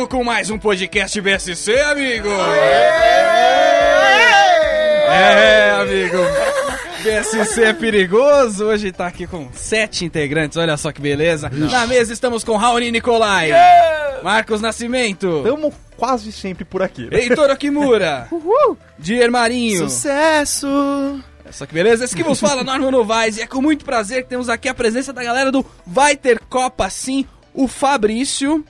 Chegando com mais um podcast BSC, amigo! É, amigo. BSC é perigoso. Hoje tá aqui com sete integrantes, olha só que beleza. Na mesa estamos com Raoni Nicolai, Marcos Nascimento, Tamo quase sempre por aqui. né? Heitor Okimura, Dier Marinho. Sucesso! Só que beleza, esse que vos fala, Norman Novaes, e é com muito prazer que temos aqui a presença da galera do Vai Ter Copa Sim, o Fabrício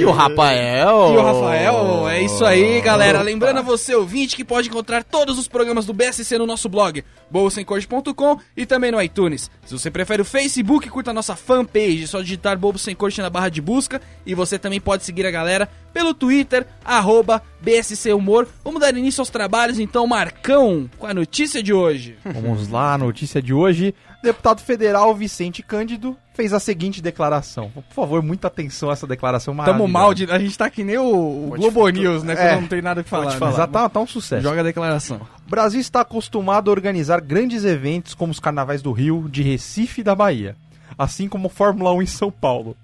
E o Rafael? e o Rafael. É isso aí, galera. Lembrando a você, ouvinte, que pode encontrar todos os programas do BSC no nosso blog, bolsaemcorte.com e também no iTunes. Se você prefere o Facebook, curta a nossa fanpage, é só digitar Bobo Sem Corte na barra de busca. E você também pode seguir a galera pelo Twitter, arroba BSC Humor. Vamos dar início aos trabalhos, então, Marcão, com a notícia de hoje. Vamos lá, a notícia de hoje. Deputado federal Vicente Cândido fez a seguinte declaração. Por favor, muita atenção a essa declaração Tamo maravilhosa. mal, de, a gente tá que nem o, o Globo News, né? É, Quando não tem nada que falar. Né? falar. Tá, tá um sucesso. Joga a declaração. O Brasil está acostumado a organizar grandes eventos como os carnavais do Rio, de Recife e da Bahia, assim como Fórmula 1 em São Paulo.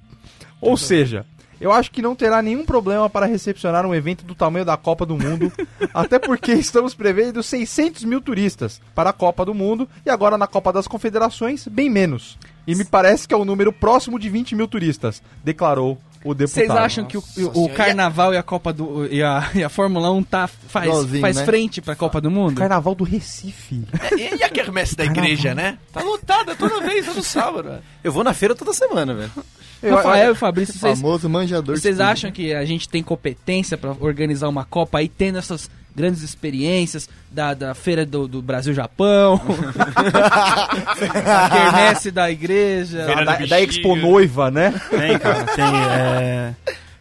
Ou seja, eu acho que não terá nenhum problema para recepcionar um evento do tamanho da Copa do Mundo, até porque estamos prevendo 600 mil turistas para a Copa do Mundo e agora na Copa das Confederações, bem menos. E me parece que é um número próximo de 20 mil turistas, declarou o deputado. Vocês acham que o, o Carnaval e a Copa do e a, e a Fórmula 1 tá faz, Igualzinho, faz né? frente pra Copa do Mundo? Carnaval do Recife. E, e a quermesse da igreja, né? Tá lotada toda vez, todo sábado. Eu vou na feira toda semana, velho. Rafael e Fabrício, vocês, famoso manjador. vocês acham que a gente tem competência pra organizar uma Copa aí tendo essas grandes experiências da, da feira do, do Brasil-Japão, a quermesse da igreja, Feira da, da Bexiga. Expo Noiva, né? Tem, cara, tem. É...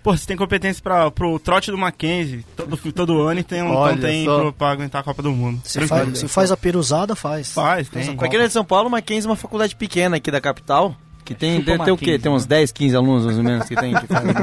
Pô, você tem competência pra, pro trote do Mackenzie todo, todo ano e tem um Olha então tem só. pro, pra aguentar a Copa do Mundo. Se Tranquilo. faz, faz a perusada, faz. Faz, tem. Pra quem é de São Paulo, Mackenzie é uma faculdade pequena aqui da capital. Que tem, Chupa deve ter o quê? Tem uns né? 10, 15 alunos, mais ou menos, que tem. Que fazem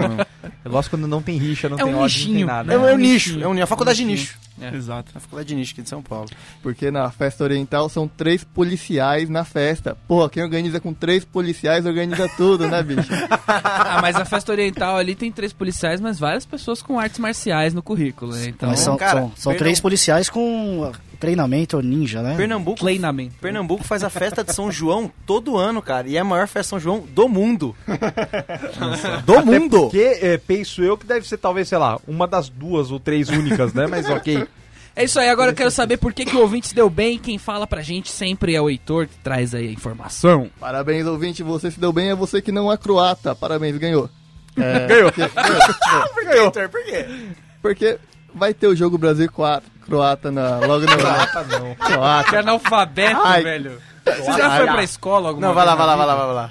Eu gosto quando não tem rixa, não É tem um ódio, não tem nichinho. nada. É, um- é um um nicho, é um, é uma faculdade de nicho. Exato. É uma faculdade de nicho aqui de São Paulo. Porque na festa oriental são três policiais na festa. Porra, quem organiza com três policiais organiza tudo, né, bicho? Ah, mas a festa oriental ali tem três policiais, mas várias pessoas com artes marciais no currículo, né? Então, Mas são, cara, são, são três policiais com treinamento ninja, né? Pernambuco, treinamento. Pernambuco faz a festa de São João todo ano, cara. E é a maior festa de São João do mundo. do mundo! Porque é, penso eu que deve ser talvez, sei lá, uma das duas ou três únicas, né? Mas ok. É isso aí, agora eu quero saber por que, que o ouvinte se deu bem. Quem fala pra gente sempre é o Heitor, que traz aí a informação. Parabéns, ouvinte, você se deu bem, é você que não é croata. Parabéns, ganhou. É, Ganhou. Ganhou. Por quê? Porque vai ter o jogo Brasil Croata na, logo no... Croata não. Que Croata. analfabeto, Ai. velho. Você já foi pra escola alguma Não, vai lá, vai na lá, vai lá, vai lá.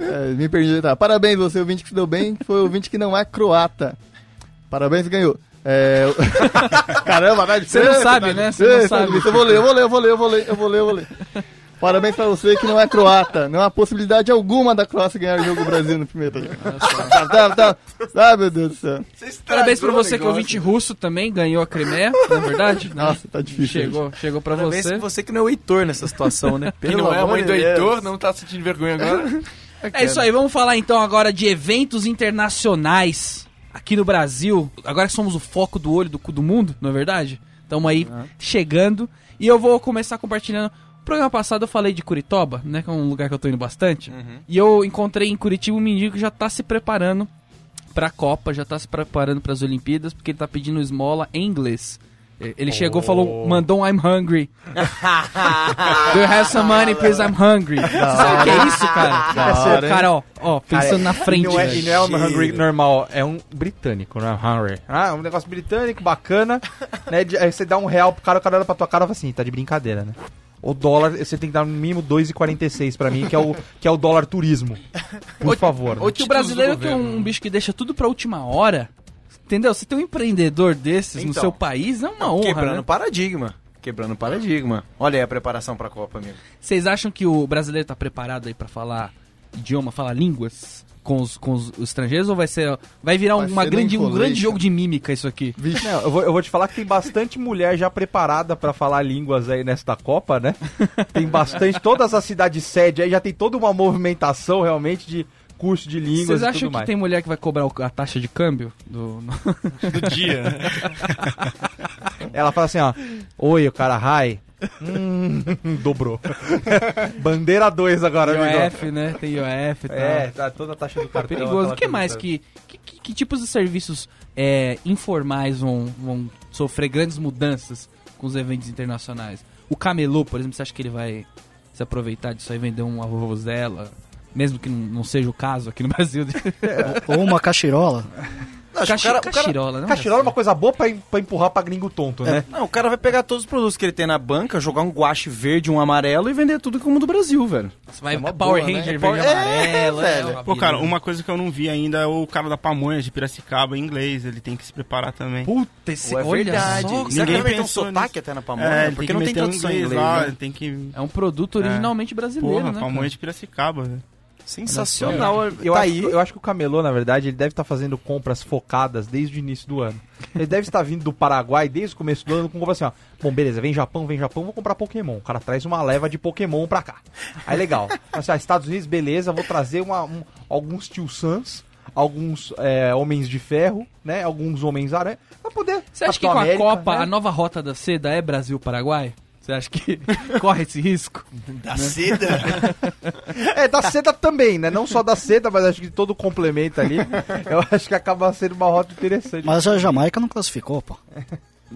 É, me perdi, tá. Parabéns, você ouvinte que se deu bem, foi o ouvinte que não é croata. Parabéns, ganhou. É... o- Caramba, vai de Você não sabe, tá né? Você não sabe. Eu vou ler, eu vou ler, eu vou ler, eu vou ler, eu vou ler, eu vou ler. Parabéns pra você que não é croata. Não há possibilidade alguma da Croácia ganhar o jogo Brasil no primeiro. tá, tá, tá. Ah, meu Deus do céu. Parabéns pra você que é ouvinte russo também, ganhou a Crimeia, não é verdade? Nossa, tá difícil. Chegou, chegou pra Parabéns você. pra você que não é o Heitor nessa situação, né? Que não é a mãe do. Heitor, não tá sentindo vergonha agora. É isso aí, vamos falar então agora de eventos internacionais aqui no Brasil. Agora que somos o foco do olho do cu do mundo, não é verdade? Estamos aí chegando. E eu vou começar compartilhando. No programa passado eu falei de Curitiba, né? Que é um lugar que eu tô indo bastante. E eu encontrei em Curitiba um menino que já tá se preparando pra Copa, já tá se preparando pras Olimpíadas, porque ele tá pedindo esmola em inglês. Ele chegou e falou, mandou um I'm hungry. Do you have some money, please? I'm hungry. Você sabe o que é isso, cara? Hora, hein? cara, ó, ó, pensando na frente. E não é, e não é um hungry normal, é um britânico, não é um hungry. Ah, é um negócio britânico, bacana. né, de- aí você dá um real pro cara, o cara olha pra tua cara e fala assim, tá de brincadeira, né? O dólar, você tem que dar no mínimo 2,46 pra mim, que é o, que é o dólar turismo. Por favor. né? Ou que o brasileiro que é um bicho que deixa tudo pra última hora. Entendeu? Você tem um empreendedor desses no Então. seu país, é uma honra, Quebrando né? paradigma. Quebrando paradigma. Olha aí a preparação pra Copa, amigo. Vocês acham que o brasileiro tá preparado aí pra falar idioma, falar línguas com os, com os estrangeiros ou vai ser vai virar Vai uma ser grande, um grande jogo de mímica isso aqui? Não, eu, vou, eu vou te falar que tem bastante mulher já preparada pra falar línguas aí nesta Copa, né? Tem bastante, todas as cidades sede aí já tem toda uma movimentação realmente de curso de línguas Vocês e acham tudo que mais. tem mulher que vai cobrar a taxa de câmbio? Do... Do dia. Ela fala assim, ó. Oi, o cara, hi. Hum, dobrou. Bandeira 2 agora, amigo. IOF, né? Tem IOF e tal. É, tá toda a taxa do Tá cartão. perigoso. aquela O que mais que, que, que- que tipos de serviços é, informais vão, vão sofrer grandes mudanças com os eventos internacionais? O camelô, por exemplo, você acha que ele vai se aproveitar disso aí, vender um arrozela? Mesmo que não, não seja o caso aqui no Brasil. Ou uma cachirola. Não, Cachi- o cara- o cara- cachirola, não? Cachirola é uma coisa boa pra, pra empurrar pra gringo tonto, né? Não, o cara vai pegar todos os produtos que ele tem na banca, jogar um guache verde, um amarelo e vender tudo como do Brasil, velho. Você vai É uma Power boa, né? Ranger, Power- verde e É, amarelo. velho. uma Pô, cara, uma coisa que eu não vi ainda é o cara da pamonha de Piracicaba em inglês. Ele tem que se preparar também. Puta, esse, é olha verdade. só, Será que Ninguém ele vai ter um sotaque nisso. até na pamonha? É, ele porque tem não tem um tradução em inglês inglês, lá, né? tem que... É um produto originalmente brasileiro, Porra, né? pamonha cara? de Piracicaba, velho. Sensacional. Eu, tá acho, aí. eu acho que o camelô, na verdade, ele deve estar fazendo compras focadas desde o início do ano. Ele deve estar vindo do Paraguai desde o começo do ano com compra assim, ó. Bom, beleza, vem Japão, vem Japão, vou comprar Pokémon. O cara traz uma leva de Pokémon pra cá. Aí legal. Assim, ó, Estados Unidos, beleza, vou trazer uma, um- alguns tio Sans, alguns é, homens de ferro, né? Alguns homens aranha. Pra poder. Você acha que com a América, Copa né? a nova rota da seda é Brasil-Paraguai? Você acha que corre esse risco? Da seda. É, da seda também, né? Não só da seda, mas acho que todo o complemento ali. Eu acho que acaba sendo uma rota interessante. Mas a Jamaica não classificou, pô.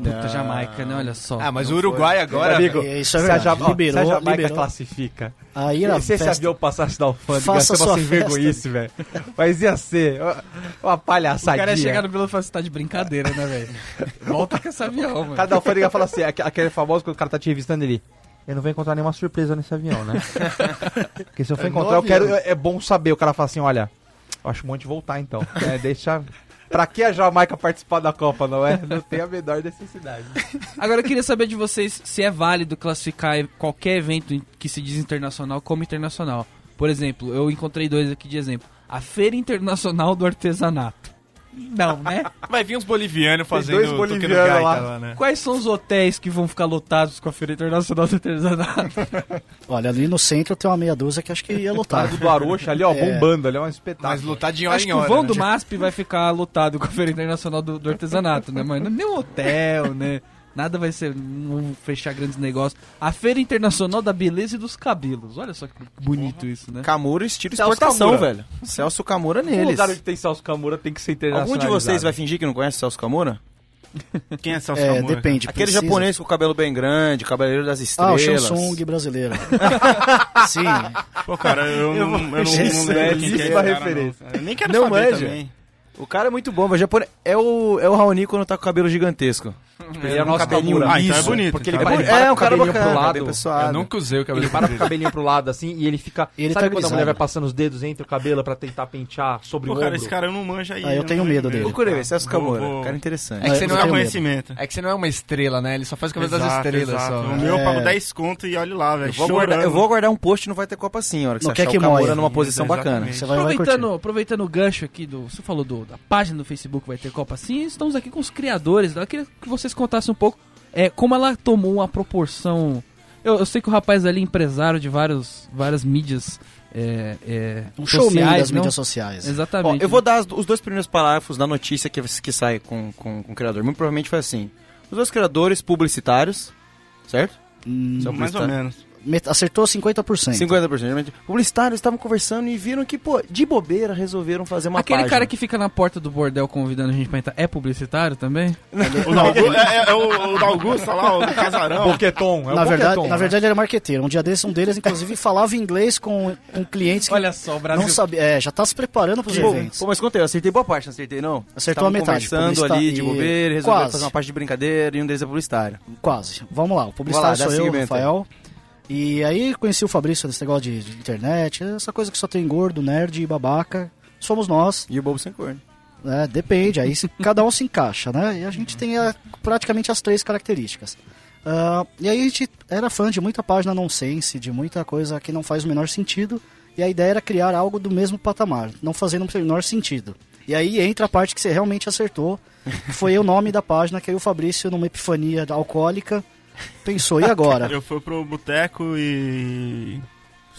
Puta, Jamaica, né? Olha só. Ah, mas o Uruguai agora. Amigo, é, isso é se, a ó, Liberou, se a Jamaica liberou. classifica, Aí era se esse avião passasse da alfândega, Faça ia ser uma sua sem vergonhice, velho. Mas ia ser uma- uma o palhaçadinha. cara ia chegar no piloto e falar, você tá de brincadeira, né, velho? Volta com esse avião, O mano. cara da alfândega fala assim, aque- aquele famoso quando o cara tá te revistando ele. Eu não vou encontrar nenhuma surpresa nesse avião, né? Porque se eu for É encontrar, eu quero. avião. É bom saber. O cara fala assim: olha, eu acho bom de voltar então. É, deixa. Pra que a Jamaica participar da Copa, não é? Não tem a menor necessidade. Agora eu queria saber de vocês se é válido classificar qualquer evento que se diz internacional como internacional. Por exemplo, eu encontrei dois aqui de exemplo. A Feira Internacional do Artesanato. Não, né? Vai vir uns bolivianos fazendo dois bolivianos gaita lá. lá, né? Quais são os hotéis que vão ficar lotados com a Feira Internacional do Artesanato? Olha, ali no centro tem uma meia dúzia que acho que ia lotar. Lado do Arocha ali, ó, É. bombando ali, é um Mas espetáculo. lutar de hora Acho em que o hora. vão né? do MASP vai ficar lotado com a Feira Internacional do, do Artesanato, né, mano? Nem um hotel, né? Nada vai ser. Não vão fechar grandes negócios. A Feira Internacional da Beleza e dos Cabelos. Olha só que bonito isso, né? Camura estilo Celso exportação, Camura. velho. Celso Camura neles. lugar onde tem Celso Camura tem que ser internacional. Algum de vocês vai fingir que não conhece Celso Camura? Quem é Celso É, Camura, depende. Aquele precisa. japonês com o cabelo bem grande, Cavaleiro das Ah, o Estrelas. Samsung brasileiro. Sim. Pô, cara, eu, não, eu não, não Isso lembro é quem que é cara, referência. não. Eu nem quero Não saber manja. também. O cara é muito bom, mas japonês... é o é o Raoni quando tá com o cabelo gigantesco. Ele é nosso cabelinho Camura. Ah, então é liso, bonito, Porque então ele, é para, bonito. ele para é com um o cara cabelinho bacana, pro lado. Eu nunca usei o cabelo Ele para com o cabelinho pro lado assim e ele fica. Ele sabe tá quando a mulher vai passando os dedos entre o cabelo pra tentar pentear sobre Pô, o cara, ombro? esse cara eu não manjo aí. Ah, eu tenho medo dele. Procurei ver, Celso vou- Cara interessante. É que, você não é conhecimento. é que você não é uma estrela, né? Ele só faz o cabelo das estrelas só. O meu eu pago É. 10 conto e olha lá, velho. Eu vou, aguardar, um post e não vai ter Copa assim, a hora que Não você quer achar que o numa posição bacana. Você aproveitando, aproveitando o gancho aqui do. Você falou da página do Facebook vai ter Copa Sim, estamos aqui com os criadores. Eu queria que vocês contassem um pouco é, como ela tomou uma proporção. Eu, eu sei que o rapaz ali é empresário de vários, várias mídias é, é, Um showman sociais, das não? mídias sociais. Ó, Exatamente. eu vou dar os dois primeiros parágrafos da notícia que, que sai com, com, com o criador. Muito provavelmente foi assim. Os dois criadores publicitários, certo? Hum, São Mais ou menos. Acertou 50%. 50%. geralmente. Publicitários estavam conversando e viram que, pô, de bobeira resolveram fazer uma Aquele página. cara que fica na porta do bordel convidando a gente pra entrar é publicitário também? O da Augusta, é, é o, o da Augusta lá, o do casarão. Boqueton, é na o verdade, Boqueton, na né? verdade, ele era marqueteiro. Um dia desses, um deles, inclusive, falava inglês com, com clientes que Olha só, o Brasil. não sabia. É, já tá se preparando pros Pô, eventos. pô, mas contei, eu acertei boa parte, não acertei não? Acertou a Estavam metade, conversando ali de bobeira, resolveram Quase. fazer uma parte de brincadeira e um deles é publicitário. Quase. Vamos lá, o publicitário Vai lá, dá sou eu, seguimento. Rafael. E aí conheci o Fabrício nesse negócio de, de internet, essa coisa que só tem gordo, nerd e babaca. Somos nós, E o bobo sem cor. né? Depende, aí se- cada um se encaixa, né? E a gente tem a- praticamente as três características. Ah, e aí a gente era fã de muita página nonsense, de muita coisa que não faz o menor sentido. E a ideia era criar algo do mesmo patamar, não fazendo o menor sentido. E aí entra a parte que você realmente acertou, que foi o nome da página, que aí o Fabrício, numa epifania alcoólica, pensou, e agora? Eu fui pro boteco e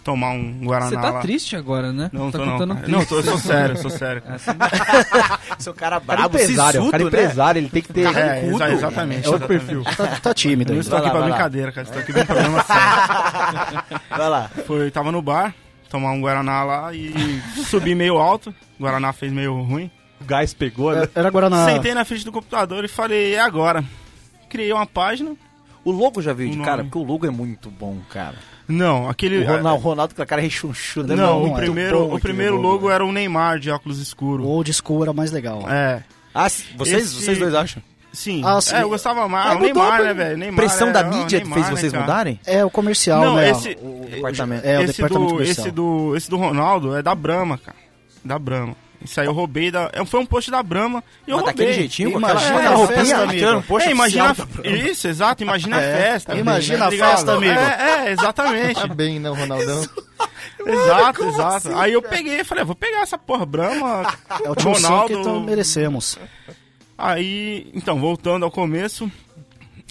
tomar um Guaraná Você tá lá. triste agora, né? Não, tá tô não. contando cara. Não, tô, eu sou triste. sério, eu sou sério. cara. Seu cara O cara brabo, empresário, sisudo, cara né? empresário, ele tem que ter. É, exa- exatamente. É outro exatamente. perfil. Tá, tá tímido Eu estou aqui lá, pra vai lá. brincadeira, cara. Estou aqui com um problema sério. Vai lá. Foi, tava no bar, tomar um Guaraná lá e subi meio alto. O Guaraná fez meio ruim. O gás pegou, né? Era Guaraná. Sentei na frente do computador e falei, é agora. Criei uma página. O logo já veio O de nome. cara, porque o logo é muito bom, cara. Não, aquele. O Ronaldo, o Ronaldo com a cara rechonchuda. Não, é o muito primeiro, o primeiro logo era o Neymar de óculos escuros. O old school era mais legal. É. Ah, vocês, Esse- vocês dois acham? Sim. Ah, sim. É, eu gostava mais. Ah, o Neymar, mudou, né, velho? Neymar. Pressão é, da mídia Neymar, fez vocês né, mudarem? É o comercial, Não, né? esse- O- o- departamento. É, o esse, departamento do, comercial. esse, do, esse do Ronaldo é da Brahma, cara. Da Brahma. Isso aí eu roubei da. é, Foi um post da Brahma e eu Mas roubei. daquele jeitinho, com Imagina aquela, a roupinha, festa, tirando amigo. poxa é, imagina. oficial da Brahma. Isso, exato, imagina É, a festa. imagina a festa, amigo. É, é, exatamente. Tá bem, né, Ronaldão? exato, exato. Aí eu peguei, falei, ah, vou pegar essa porra Brahma. É o tio Sam que Ronaldo. então merecemos. Aí, então, voltando ao começo,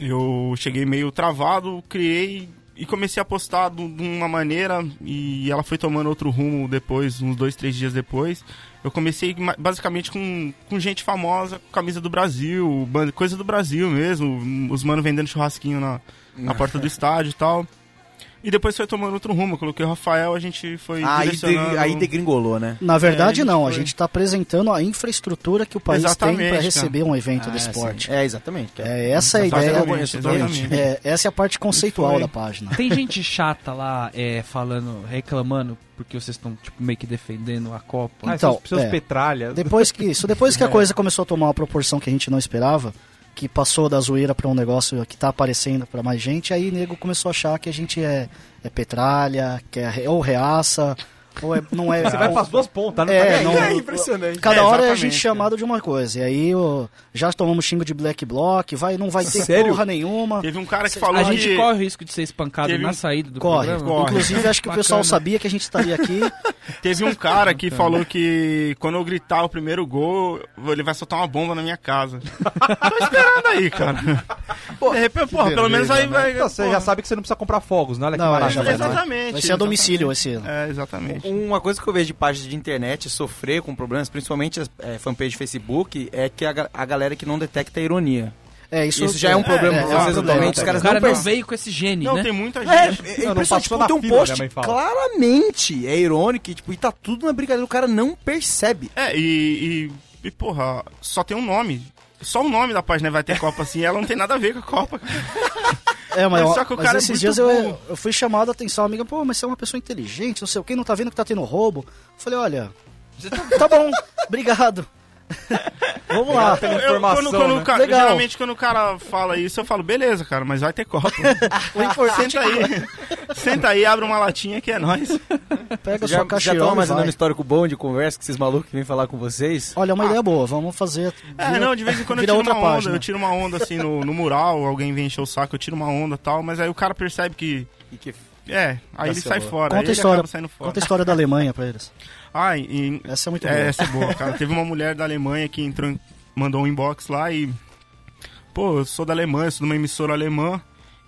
eu cheguei meio travado, criei e comecei a postar do- de uma maneira e ela foi tomando outro rumo depois, uns dois, três dias depois. Eu comecei basicamente com, com gente famosa, com camisa do Brasil, coisa do Brasil mesmo, os manos vendendo churrasquinho na, na porta do estádio e tal. E depois foi tomando outro rumo, eu coloquei o Rafael, a gente foi Ah, aí, de, aí degringolou, né? Na verdade, É, a não. A foi- gente está apresentando a infraestrutura que o país tem Exatamente, para cara. receber um evento de Ah, esporte. É, exatamente. cara. É, essa é a ideia. conheço, exatamente. É, essa é a parte conceitual da página. Tem gente chata lá é, falando, reclamando, porque vocês estão tipo, meio que defendendo a Copa. Ah, Então, seus, seus é. petralhas. Depois que isso, depois que a coisa começou a tomar uma proporção que a gente não esperava, que passou da zoeira para um negócio que tá aparecendo para mais gente, aí nego começou a achar que a gente é, é petralha, que é ou reaça, ou é, não é. Você vai pras duas pontas, não É, tá não-. É impressionante. Cada É, hora é a gente chamado de uma coisa. E aí ó, já tomamos xingo de black block, vai, não vai ter Sério? porra nenhuma. Teve um cara que falou A gente que... corre o risco de ser espancado Teve na um- saída do Corre. programa. Corre. Inclusive, acho que o pessoal sabia que a gente estaria aqui. Teve um cara que falou que quando eu gritar o primeiro gol, ele vai soltar uma bomba na minha casa. Tô esperando aí, cara. De repente, porra, pelo menos aí vai. Então, você porra. já sabe que você não precisa comprar fogos, né? Olha que Não, é, maravilha. vai, vai. Exatamente. Vai ser a domicílio esse ano. É, exatamente. Uma coisa que eu vejo de páginas de internet sofrer com problemas, principalmente as é, fanpage de Facebook, é que a, a galera que não detecta a ironia. É, isso, Isso, já é um problema é, pra é um vocês problema, atualmente. Os é. caras O cara não não percebem. veio com esse gene, Não, né? tem muita É, gente. é Não, não impressionante, passou tipo, tem um fila, post claramente é irônico e, tipo, e tá tudo na brincadeira, o cara não percebe. É, e, e, e, porra, só tem um nome. Só o nome da página vai ter Copa assim, ela não tem nada a ver com a Copa. É, mas, Mas ó, só que o cara é esses muito dias eu, eu fui chamado a atenção, amiga, pô, mas você é uma pessoa inteligente, não sei o que, não tá vendo que tá tendo roubo. Eu falei, olha, tá bom, obrigado. Vamos lá. pela Eu- informação, quando, quando né? o cara, Legal. geralmente quando o cara fala isso, eu falo, beleza, cara, mas vai ter Copa. O importante Senta aí. Senta aí, abre uma latinha que é nóis. pega Já, sua já caixirão e imaginando vai. histórico bom de conversa que esses malucos que vêm falar com vocês? Olha, é uma ideia boa, vamos fazer. É, vira- não, de vez em quando eu tiro uma onda, página. eu tiro uma onda assim no, no mural, alguém vem encher o saco, eu tiro uma onda e tal, mas aí o cara percebe que. E que É, aí ele sai fora. aí Conta a ele história, fora. conta a história da Alemanha pra eles. Ai, e- Essa é muito é, boa. essa é boa, cara. Teve uma mulher da Alemanha que entrou, em- mandou um inbox lá e. Pô, eu sou da Alemanha, sou de uma emissora alemã.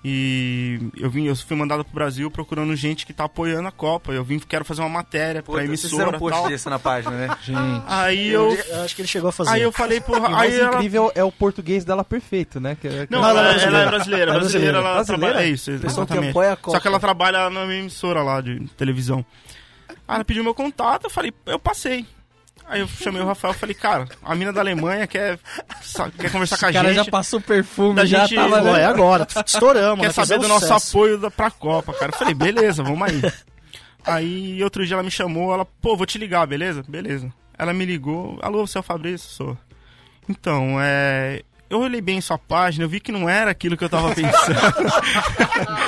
E eu vim, eu fui mandado pro Brasil procurando gente que tá apoiando a Copa. Eu vim, quero fazer uma matéria pra vocês fizeram emissora um post tal. desse na página, né? Gente. Aí eu, Eu acho que ele chegou a fazer. aí eu falei, porra, O mais aí ela, incrível é o português dela perfeito, né? Que, que- Não, Não, ela ela, é ela é brasileira. brasileira. Ela é brasileira, ela brasileira? trabalha. É isso, Pessoa que exatamente. apoia a Copa. Só que ela trabalha numa emissora lá de televisão. Aí ela pediu meu contato, eu falei, eu passei. Aí eu chamei o Rafael e falei, cara, a mina da Alemanha quer, quer conversar com a O cara gente. já passou perfume, Da já gente- tava... É agora, estouramos. quer né? saber do nosso sucesso. apoio da, pra Copa, cara. Eu falei, beleza, vamos aí. Aí outro dia ela me chamou, ela, pô, vou te ligar, beleza? Beleza. Ela me ligou, alô, você é o Fabrício? Sou. Então, é. Eu olhei bem sua página, eu vi que não era aquilo que eu tava pensando.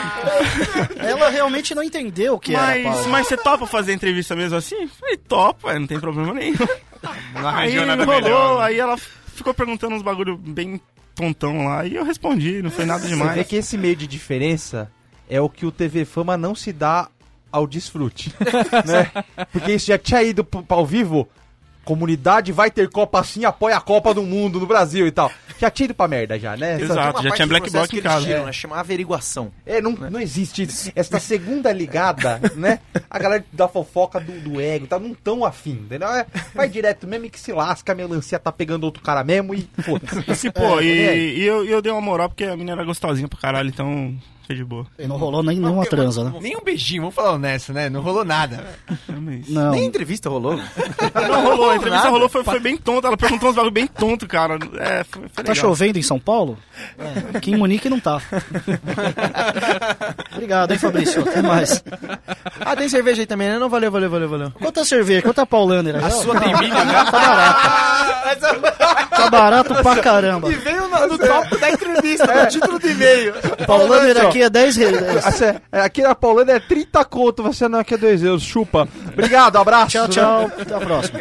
Ela realmente não entendeu o que mas, era. Paulo. mas você topa fazer entrevista mesmo assim? Eu Falei, topa, não tem problema nenhum. Não Aí nada rolou, melhor. né? aí ela ficou perguntando uns bagulho bem tontão lá, e eu respondi, não foi nada Você vê demais. que esse meio de diferença é o que o TV Fama não se dá ao desfrute, né? Porque isso já tinha ido pro, pra ao vivo, comunidade vai ter Copa sim, apoia a Copa do Mundo no Brasil e tal. Já tinha ido pra merda já, né? Exato, já tinha Black Bloc que em casa. tiram, né? Chama averiguação. É, não, não existe isso. Essa segunda ligada, né? A galera da fofoca do, do ego, tá? Não tão afim, entendeu? É, vai direto mesmo e que se lasca, a melancia tá pegando outro cara mesmo e foda-se. E, pô, É, e, e eu, e eu dei uma moral porque a menina era gostosinha pra caralho, então foi de boa. E não rolou nem nenhuma transa, né? Nem um beijinho, vamos falar honesto, né? Não rolou nada. Não. Nem entrevista rolou. Não rolou, a entrevista rolou, foi, foi bem tonta. Ela perguntou uns bagulho bem tonto, cara. É, foi, foi Tá chovendo em São Paulo? Aqui em Munique não tá. Obrigado, hein, Fabrício? Até mais. Ah, tem cerveja aí também, né? Não, valeu, valeu, valeu, valeu. Quanta cerveja? Quanta Paulaner? A sua tem milho, né? Tá barato. Tá barato pra caramba. Veio no, no tópico da entrevista, no título do e-mail. Paulaner aqui é 10 reais. Essa- é, Aqui na Paulana é 30 conto, você não aqui é 2 euros, chupa. Obrigado, abraço. Tchau, tchau. Até a próxima.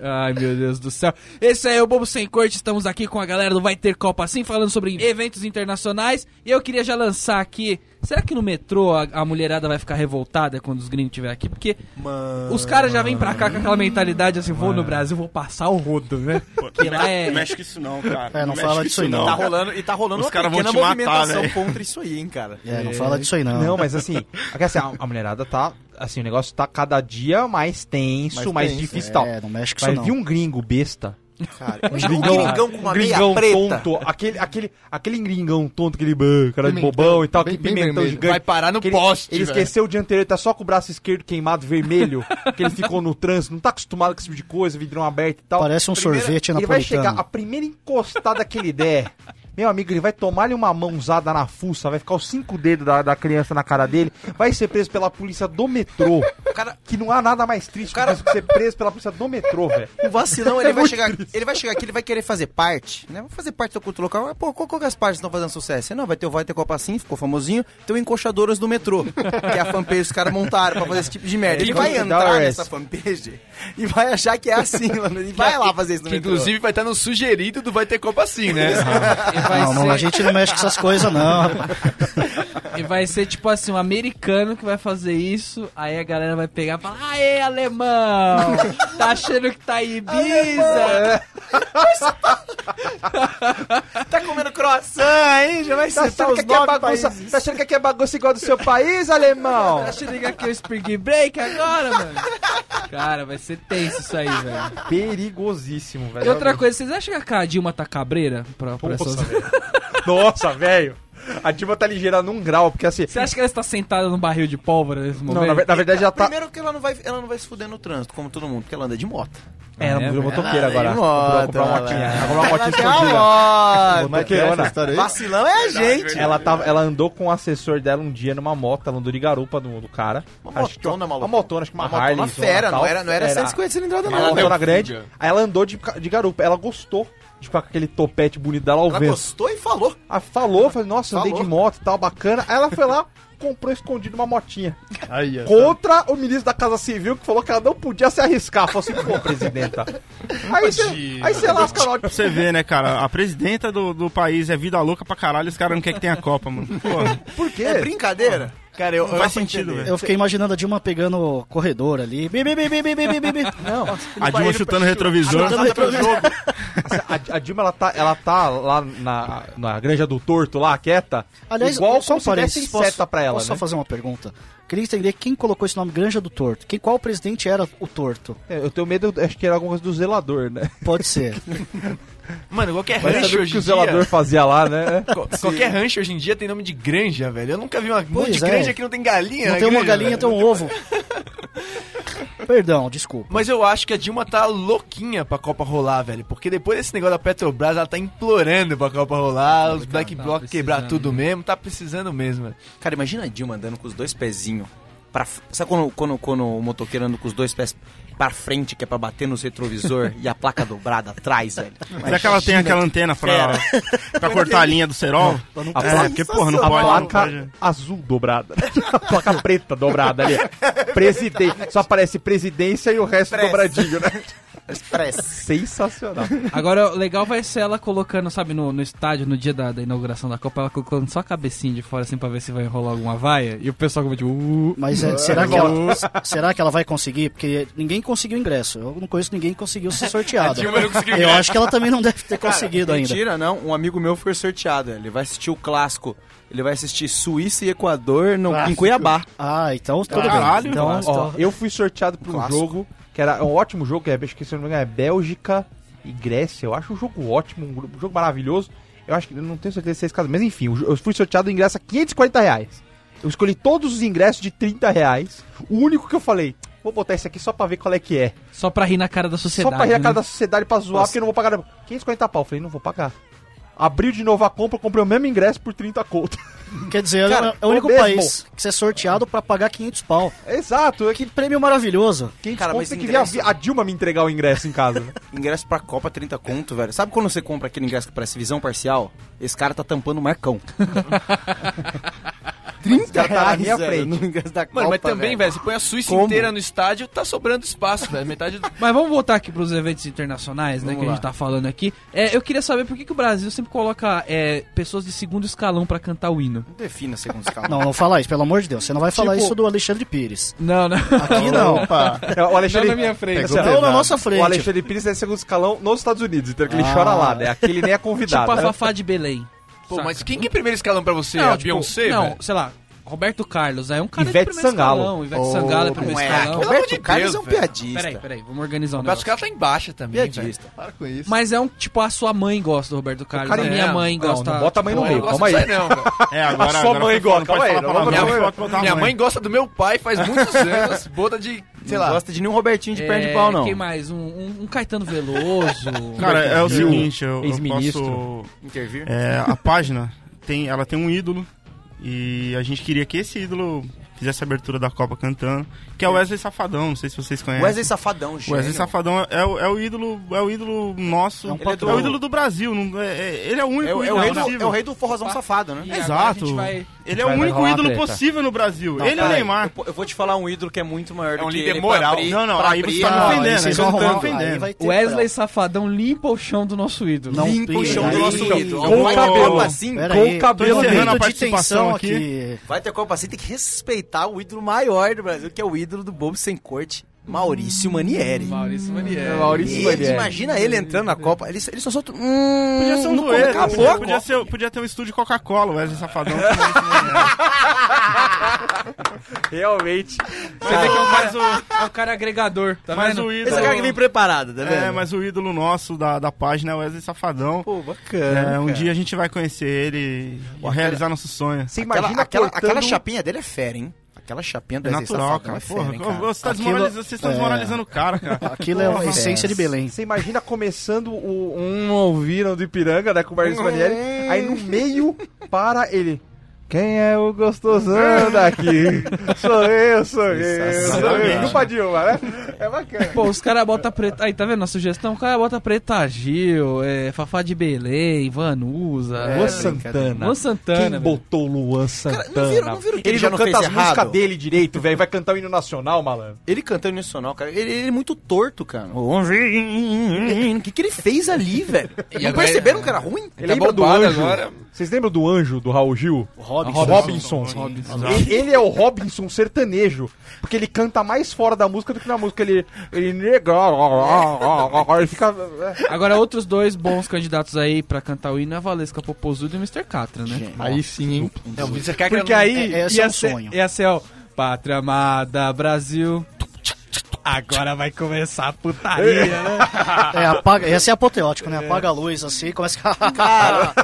Ai, meu Deus do céu. Esse aí é o Bobo Sem Corte. Estamos aqui com a galera do Vai Ter Copa Assim, falando sobre eventos internacionais. E eu queria já lançar aqui. Será que no metrô a, a mulherada vai ficar revoltada quando os gringos estiverem aqui? Porque os caras já vêm pra cá com aquela mentalidade assim: vou no Brasil, vou passar o rodo, né? Que lá é. Não mexe com isso não, cara. É, não mexe fala disso isso aí, não. Tá rolando, e tá rolando Os uma caras vão pequena te matar, movimentação velho. contra isso aí, hein, cara. É, não fala disso aí não. Não, mas assim, é assim, a, a mulherada tá. Assim, o negócio tá cada dia mais tenso, mais, Mais tenso, difícil e tal. É, não mexe com isso Mas não. vi um gringo besta. Cara, Um um gringão com uma meia gringão preta. tonto. Aquele, aquele, aquele gringão tonto, aquele cara de bobão e tal, bem- que bem pimentão vermelho. gigante. Vai parar no Que ele- poste, Ele velho. esqueceu o dia anterior, tá só com o braço esquerdo queimado vermelho, que ele ficou no trânsito, não tá acostumado com esse tipo de coisa, vidrão aberto e tal. Parece um sorvete Ele vai napolitano. chegar, a primeira encostada que ele der, meu amigo, ele vai tomar-lhe uma mãozada na fuça, vai ficar os cinco dedos da, da criança na cara dele, vai ser preso pela polícia do metrô. cara- que não há nada mais triste cara- do que ser preso pela polícia do metrô, velho. O vacilão, ele É vai chegar, triste. ele vai chegar aqui, ele vai querer fazer parte, né? Vai fazer parte do culto local. Mas, Pô, qual, qual que as partes estão fazendo sucesso? Não, vai ter o Vai Ter Copa Assim, ficou famosinho. Tem o Encoxadoras do Metrô, que é a fanpage que os caras montaram pra fazer esse tipo de merda. Ele vai entrar nessa fanpage e vai achar que é assim, mano. E vai lá fazer isso no Que metrô. inclusive vai estar no sugerido do Vai Ter Copa Assim, né? Vai, Não, não, a ser, gente não mexe com essas coisas, não. e vai ser tipo assim, um americano que vai fazer isso. Aí a galera vai pegar e falar: Aê, alemão! Tá achando que tá Ibiza? Tá comendo croissant, hein? Já vai Tá achando, que aqui é bagunça, tá achando que aqui é bagunça igual do seu país, alemão? Tá achando que aqui é o Spring Break agora, mano? Cara, vai ser tenso isso aí, velho. Perigosíssimo, velho. E outra coisa, vocês acham que a Dilma tá cabreira pra, pra Nossa, essas... velho. Nossa, velho. A Dilma tá ligeira num grau, porque assim. Você acha que ela está sentada num barril de pólvora nesse momento? Não, na, ver- na verdade já tá. Primeiro que ela não, vai, ela não vai se fuder no trânsito, como todo mundo, porque ela anda de moto. É, ela É, virou velho. motoqueira agora. de Comprou- uma moto, motinha. ela- Ela comprou uma motinha uma escondida. moto. É é Motoqueirona. Vacilão é a gente. Ela, tava, ela andou com o assessor dela um dia numa moto, ela andou de garupa do, do cara. Uma Acho motona, maluco. Uma motona, acho que uma, Uma Harley. motona fera, não era, não era 150 cilindrada, Uma não. motona deu grande. Aí ela andou de, de garupa. Ela gostou de ficar com aquele topete bonito dela ao Ela vento. gostou e falou. Falou, falou, nossa, andei Falou. de moto e tal, bacana. Aí ela foi lá, comprou escondido uma motinha. Aí, ó. Contra o ministro da Casa Civil, que falou que ela não podia se arriscar. Falou assim, pô, presidenta. Aí você aí você lasca hora Pra você ver, né, cara? A presidenta do, do país é vida louca pra caralho, os caras não querem que tenha Copa, mano. Porra. Por quê? É brincadeira? Cara, eu, eu sentido. Eu fiquei imaginando a Dilma pegando corredor ali. Bi, bi, bi, bi, bi, bi, bi. Não. A Dilma chutando o retrovisor. A, retrovisor. a, a Dilma, ela tá, ela tá lá na, na granja do torto, lá, quieta. Aliás, igual só como se desse seta pra ela, Posso né? só fazer uma pergunta? Queria entender quem colocou esse nome Granja do Torto. Quem, qual presidente era o torto? É, eu tenho medo, acho que era alguma coisa do zelador, né? Pode ser. Mano, qualquer rancho o hoje que o em zelador dia... fazia lá, né? co- Qualquer rancho hoje em dia tem nome de granja, velho. Eu nunca vi uma um monte de é. granja que não tem galinha Não tem uma granja, galinha, velho. tem um ovo. Perdão, desculpa. Mas eu acho que a Dilma tá louquinha pra Copa rolar, velho. Porque depois desse negócio da Petrobras, ela tá implorando pra Copa rolar, os Black tá Bloc quebrar precisando, tudo né? mesmo. Tá precisando mesmo, velho. Cara, imagina a Dilma andando com os dois pezinhos. Pra, sabe quando, quando, quando o motoqueiro anda com os dois pés pra frente, que é pra bater nos retrovisor e a placa dobrada atrás, velho? Será que ela tem aquela antena pra, pra cortar a linha do cerol? A É, placa, porque, porra, não a pode. não placa pode. azul dobrada. a placa preta dobrada ali. Presidente. Só aparece presidência e o resto dobradinho, né? Express. Sensacional. Agora, o legal vai ser ela colocando, sabe, no, no estádio, no dia da, da inauguração da Copa, ela colocando só a cabecinha de fora, assim, pra ver se vai rolar alguma vaia. E o pessoal como tipo, uh, Mas é, será, que ela, será que ela vai conseguir? Porque ninguém conseguiu ingresso. Eu não conheço ninguém que conseguiu ser conseguiu Eu acho que ela também não deve ter conseguido ainda. Mentira, não. Um amigo meu foi sorteado. Ele vai assistir o clássico. Ele vai assistir Suíça e Equador no, em Cuiabá. Ah, então tudo Caralho. bem. Então, Ó, então- eu fui sorteado pra um jogo que era um ótimo jogo, que é, acho que se não me engano é Bélgica e Grécia. Eu acho um jogo ótimo, um jogo maravilhoso. Eu acho que eu não tenho certeza se é esse caso, mas enfim, eu fui sorteado o ingresso a 540 reais. Eu escolhi todos os ingressos de 30 reais. O único que eu falei, vou botar esse aqui só pra ver qual é que é. só pra rir na cara da sociedade. só pra rir a cara né? da sociedade pra zoar, porque eu não vou pagar. 540 pau. Eu falei, não vou pagar. Abriu de novo a compra, comprei o mesmo ingresso por 30 conto. Quer dizer, Cara, é o único mesmo. país que você é sorteado pra pagar 500 pau. Exato, é que prêmio maravilhoso. 500 Cara, conto mas tem que ingresso- a, a Dilma me entregar o ingresso em casa. Ingresso pra Copa 30 conto, velho. Sabe quando você compra aquele ingresso que parece visão parcial? Esse cara tá tampando o Marcão. 30 cara tá na reais, minha velho, frente. da Copa, Mano, mas também, velho, você põe a Suíça Como? inteira no estádio, tá sobrando espaço, velho. Metade do... Mas vamos voltar aqui pros eventos internacionais, né, Vamos que a lá. gente tá falando aqui. É, eu queria saber por que, que o Brasil sempre coloca é, pessoas de segundo escalão pra cantar o hino. Não defina segundo escalão. Não, não fala isso, pelo amor de Deus. Você não vai falar Tipo- isso do Alexandre Pires. Não, não. Aqui não. Opa. É, O Alexandre, Não na minha frente. Não na nossa frente. O Alexandre Pires é segundo escalão nos Estados Unidos, então que ele Ah. chora lá, né? Aqui ele nem é convidado. tipo a né? Fafá de Belém. Pô, Saca? mas quem que é primeiro escalão pra você? Não, a tipo, Beyoncé, Não, velho? sei lá. Roberto Carlos, é um cara Ivete de primeiro Sangalo. escalão. Ivete Sangalo é primeiro Não é, escalão. Roberto de Carlos Deus, é um velho. piadista. Peraí, peraí, vamos organizar um O negócio. Carlos tá embaixo também, velho. Piadista. Para com isso. Mas é um, tipo, a sua mãe gosta do Roberto Carlos. cara a é- minha não, mãe não, gosta... não bota a mãe no meio, não calma aí. não, velho. É, agora, sua agora mãe gosta, não pode calma aí, falar não palavrão, vamos- não pode botar a Minha mãe gosta do meu pai faz muitos anos. Boda de, sei Não lá. gosta de nenhum Robertinho de perna de pau, não. Quem mais? Um, Caetano Veloso. Cara, é o seguinte, eu, posso... Intervir? É, a página, tem, ela tem um ídolo e a gente queria que esse ídolo fizesse a abertura da Copa cantando, que é o Wesley Safadão, não sei se vocês conhecem. Wesley Safadão, O gênio. Wesley Safadão é, o, é o ídolo, é o ídolo nosso, É um é, o ídolo do Brasil, não, é- é- ele é o único É, o- é ídolo o rei do, é o rei do forrozão safado, né? E Exato. Ele é o único ídolo possível no Brasil. Não, ele e o Neymar. Eu, eu vou te falar um ídolo que é muito maior É do um que líder ele moral. pra abrir, Não, não, pra aí você tá me não, ofendendo, aí vocês você vão tá me cantando. ofendendo. Wesley Safadão limpa o chão do nosso ídolo. Não, Limpa o chão do nosso ídolo. Com o cabelo. Assim, Com o cabelo encerrando de tensão aqui. vai ter Copa assim, tem que respeitar o ídolo maior do Brasil, que é o ídolo do Bobo Sem Corte, Maurício Manieri. Maurício Manieri. Maurício Ele, Manieri. imagina ele entrando na Copa, ele, ele só solta... Hum, Podia ser um dueto, acabou podia, a podia, ser, podia ter um estúdio Coca-Cola, o Wesley Safadão. com o Maurício Manieri. Realmente. Você vê que é um cara, é um cara agregador, tá mas vendo? o Esse ídolo... é o cara que vem preparado, tá vendo? É, mas o ídolo nosso da, da página é o Wesley Safadão. Pô, bacana, É, um cara. dia a gente vai conhecer ele e realizar nossos sonhos. Você Aquela, imagina aquela, cortando... aquela chapinha dele é fera, hein? Aquela chapinha do É natural, cara. é fera, Porra, hein, cara? você tá Aquilo- desmoraliza- vocês estão é. desmoralizando o cara, cara. Aquilo é a Porra, essência de Belém. Você imagina começando o um ouviram do Ipiranga, né, com o Maurício Manieri, aí no meio para ele. Quem é o gostosão daqui? Sou eu, sou eu, sou eu. Culpa Dilma, né? É bacana. Pô, os caras botam preta. Aí, tá vendo a sugestão? O cara bota preta Gil, é, Fafá de Belém, Vanusa. Luan É, Santana. Luan Santana. Quem velho. botou Luan Santana? não viram- não viram que ele ele já não canta fez as músicas errado? dele direito, velho. Vai cantar o hino nacional, malandro. Ele cantando nacional, cara, ele, ele é muito torto, cara. O que, que ele fez ali, velho? Não agora- perceberam que era ruim? Ele lembra do bombado anjo? agora. Vocês lembram do anjo do Raul Gil? Robinson. Robinson. Robinson. Ele, ele é o Robinson sertanejo. Porque ele canta mais fora da música do que na música. Ele. Ele nega. Ele fica. Agora, outros dois bons candidatos aí pra cantar o hino é a Valesca Popozuda e o Mr. Catra, né? Aí sim, hein? Não, você quer Porque aí É- esse ia, é um ser, sonho. ia ser, ó, Pátria Amada Brasil. Agora vai começar a putaria, né? É, apaga, esse é apoteótico, né? Apaga a luz assim, começa a... Cara,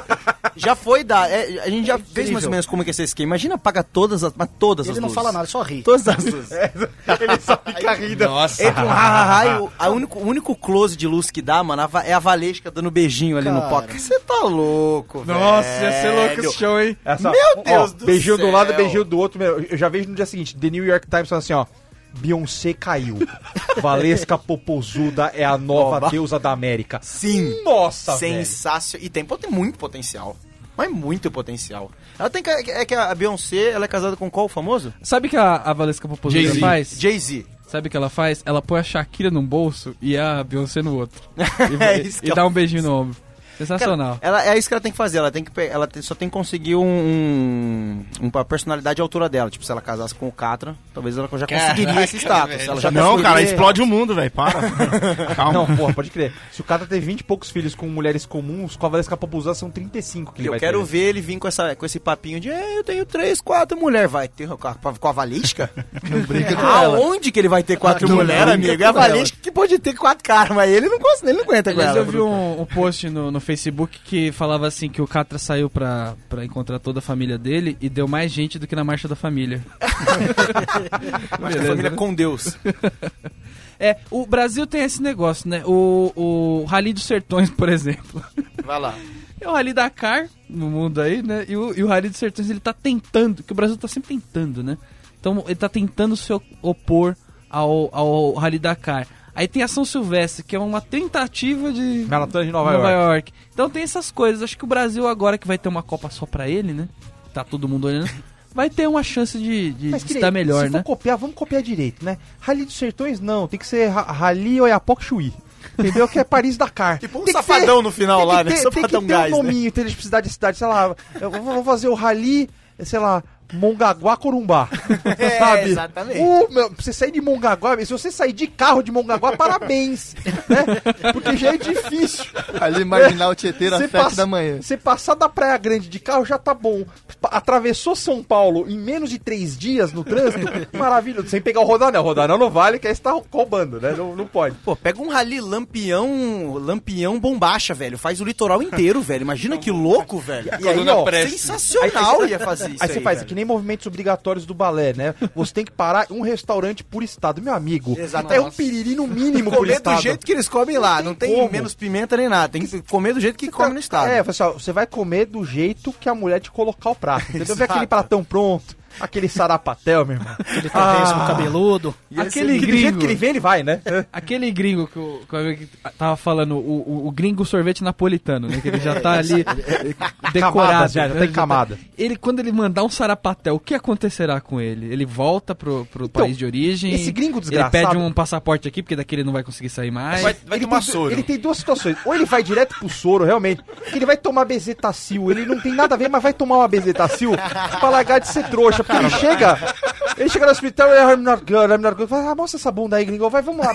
já foi da. é, a gente já fez incrível. mais ou menos como é que é esse esquema. Imagina apaga todas as. Mas todas as Ele não luzes. fala nada, só ri. Todas as luzes. Ele só fica rindo. Nossa. Entra um ha-ha-ha e o, a único, o único close de luz que dá, mano, é a Valesca dando beijinho ali no Cara. pote. Você tá louco, velho. Nossa, ia ser louco esse show, hein? Essa- Meu Deus ó, do Beijinho céu. do lado, beijinho do outro. meu, Eu já vejo no dia seguinte: The New York Times falando assim, ó. Beyoncé caiu. Valesca Popozuda é a nova Nova. deusa da América. Sim. Nossa, velho. Sensacional. E tem, poten- muito potencial. Mas muito potencial. Ela tem que, é que a Beyoncé, ela é casada com qual famoso? Sabe que a, a Valesca Popozuda faz? Jay-Z. sabe o que ela faz? Ela põe a Shakira num bolso e a Beyoncé no outro. E, É isso que e ela dá um beijinho no ombro. Sensacional. Ela, é isso que ela tem que fazer. Ela, tem que, ela tem- só tem que conseguir um, um- uma personalidade à altura dela. Tipo, se ela casasse com o Catra, talvez ela já conseguiria esse status. Ela já Não, cara, conseguiria- explode o mundo, velho. Para. Calma. Não, porra, pode crer. Se o cara tem 20 e poucos filhos com mulheres comuns, os Cavaleiros Capapuzás são 35 que ele Eu vai quero ter. ver ele vir com, essa, com esse papinho de é, eu tenho três, quatro mulheres. Vai ter com a, com a Valística? Não brinca com ela. Aonde que ele vai ter quatro Não mulheres, amigo? com É a ela. Valística que pode ter quatro caras, mas ele não, consegue, ele não aguenta com Aliás, ela. eu vi um, um post no, no Facebook que falava assim que o Catra saiu pra, pra encontrar toda a família dele e deu mais gente do que na Marcha da Família. Mas a família com Deus. É, o Brasil tem esse negócio, né? O, o Rally dos Sertões, por exemplo. Vai lá. É o Rally Dakar no mundo aí, né? E o, e o Rally dos Sertões, ele tá tentando, que o Brasil tá sempre tentando, né? Então ele tá tentando se opor ao, ao Rally Dakar. Aí tem a São Silvestre, que é uma tentativa de Maratona de Nova, Nova York. York. Então tem essas coisas. Acho que o Brasil agora que vai ter uma Copa só pra ele, né? Tá todo mundo olhando. Vai ter uma chance de, de, Mas de que estar melhor, se né? for copiar, vamos copiar direito, né? Rally dos Sertões, não. Tem que ser Ra- Rally Oiapoque Chuí. Entendeu? Que é Paris-Dakar. Tipo um Tem que safadão no final tem que lá, né? ter- Tem que Safadão ter gás, um né? nominho, tem cidade de cidade, sei lá. Eu vou vou fazer o Rally, sei lá, Mongaguá Corumbá. É, sabe? exatamente. Uh, meu, pra você sair de Mongaguá, se você sair de carro de Mongaguá, parabéns. né? Porque já é difícil. Ali marginal Tieteira às Você 7 passa- da manhã. Você passar da Praia Grande de carro já tá bom. Atravessou São Paulo em menos de três dias no trânsito, maravilhoso. Sem pegar o Rodanel. Rodanel não vale, que aí você tá roubando, né? Não, não pode. Pô, pega um rally lampião, lampião bombacha, velho. Faz o litoral inteiro, velho. Imagina que louco, velho. E aí, ó, Sensacional Aí- ia fazer isso Aí você faz velho. Que nem movimentos obrigatórios do balé, né? Você tem que parar um restaurante por estado, meu amigo. Exatamente. É um piriri no mínimo por Comer estado. do jeito que eles comem lá. Não Não tem tem, como. menos pimenta nem nada. Tem que comer do jeito que come no estado. É, você vai comer do jeito que a mulher te colocar o prato. Entendeu? Vê Exato. aquele pratão pronto, aquele sarapatel, meu irmão. Ele tá bem com cabeludo. Aquele que do jeito gringo. que ele vem, ele vai, né? Aquele gringo que o, que eu tava falando, o, o, o gringo sorvete napolitano, né? Que ele já tá ali eh, decorado. Camada, já, já né? tá em camada. Ele, quando ele mandar um sarapatel, o que acontecerá com ele? Ele volta pro, pro Então, país de origem? esse gringo Ele desgraçado- pede um passaporte aqui, porque daqui ele não vai conseguir sair mais. Vai, vai ele, tomar tem, soro. ele tem duas situações. Ou ele vai direto pro soro, realmente, que ele vai tomar bezetacil. Ele não tem nada a ver, mas vai tomar uma bezetacil pra largar de ser trouxa. Porque ele chega, ele chega no hospital e I'm not good, I'm not good. Fala, ah, mostra essa bunda aí, gringo. Vai, vamos lá.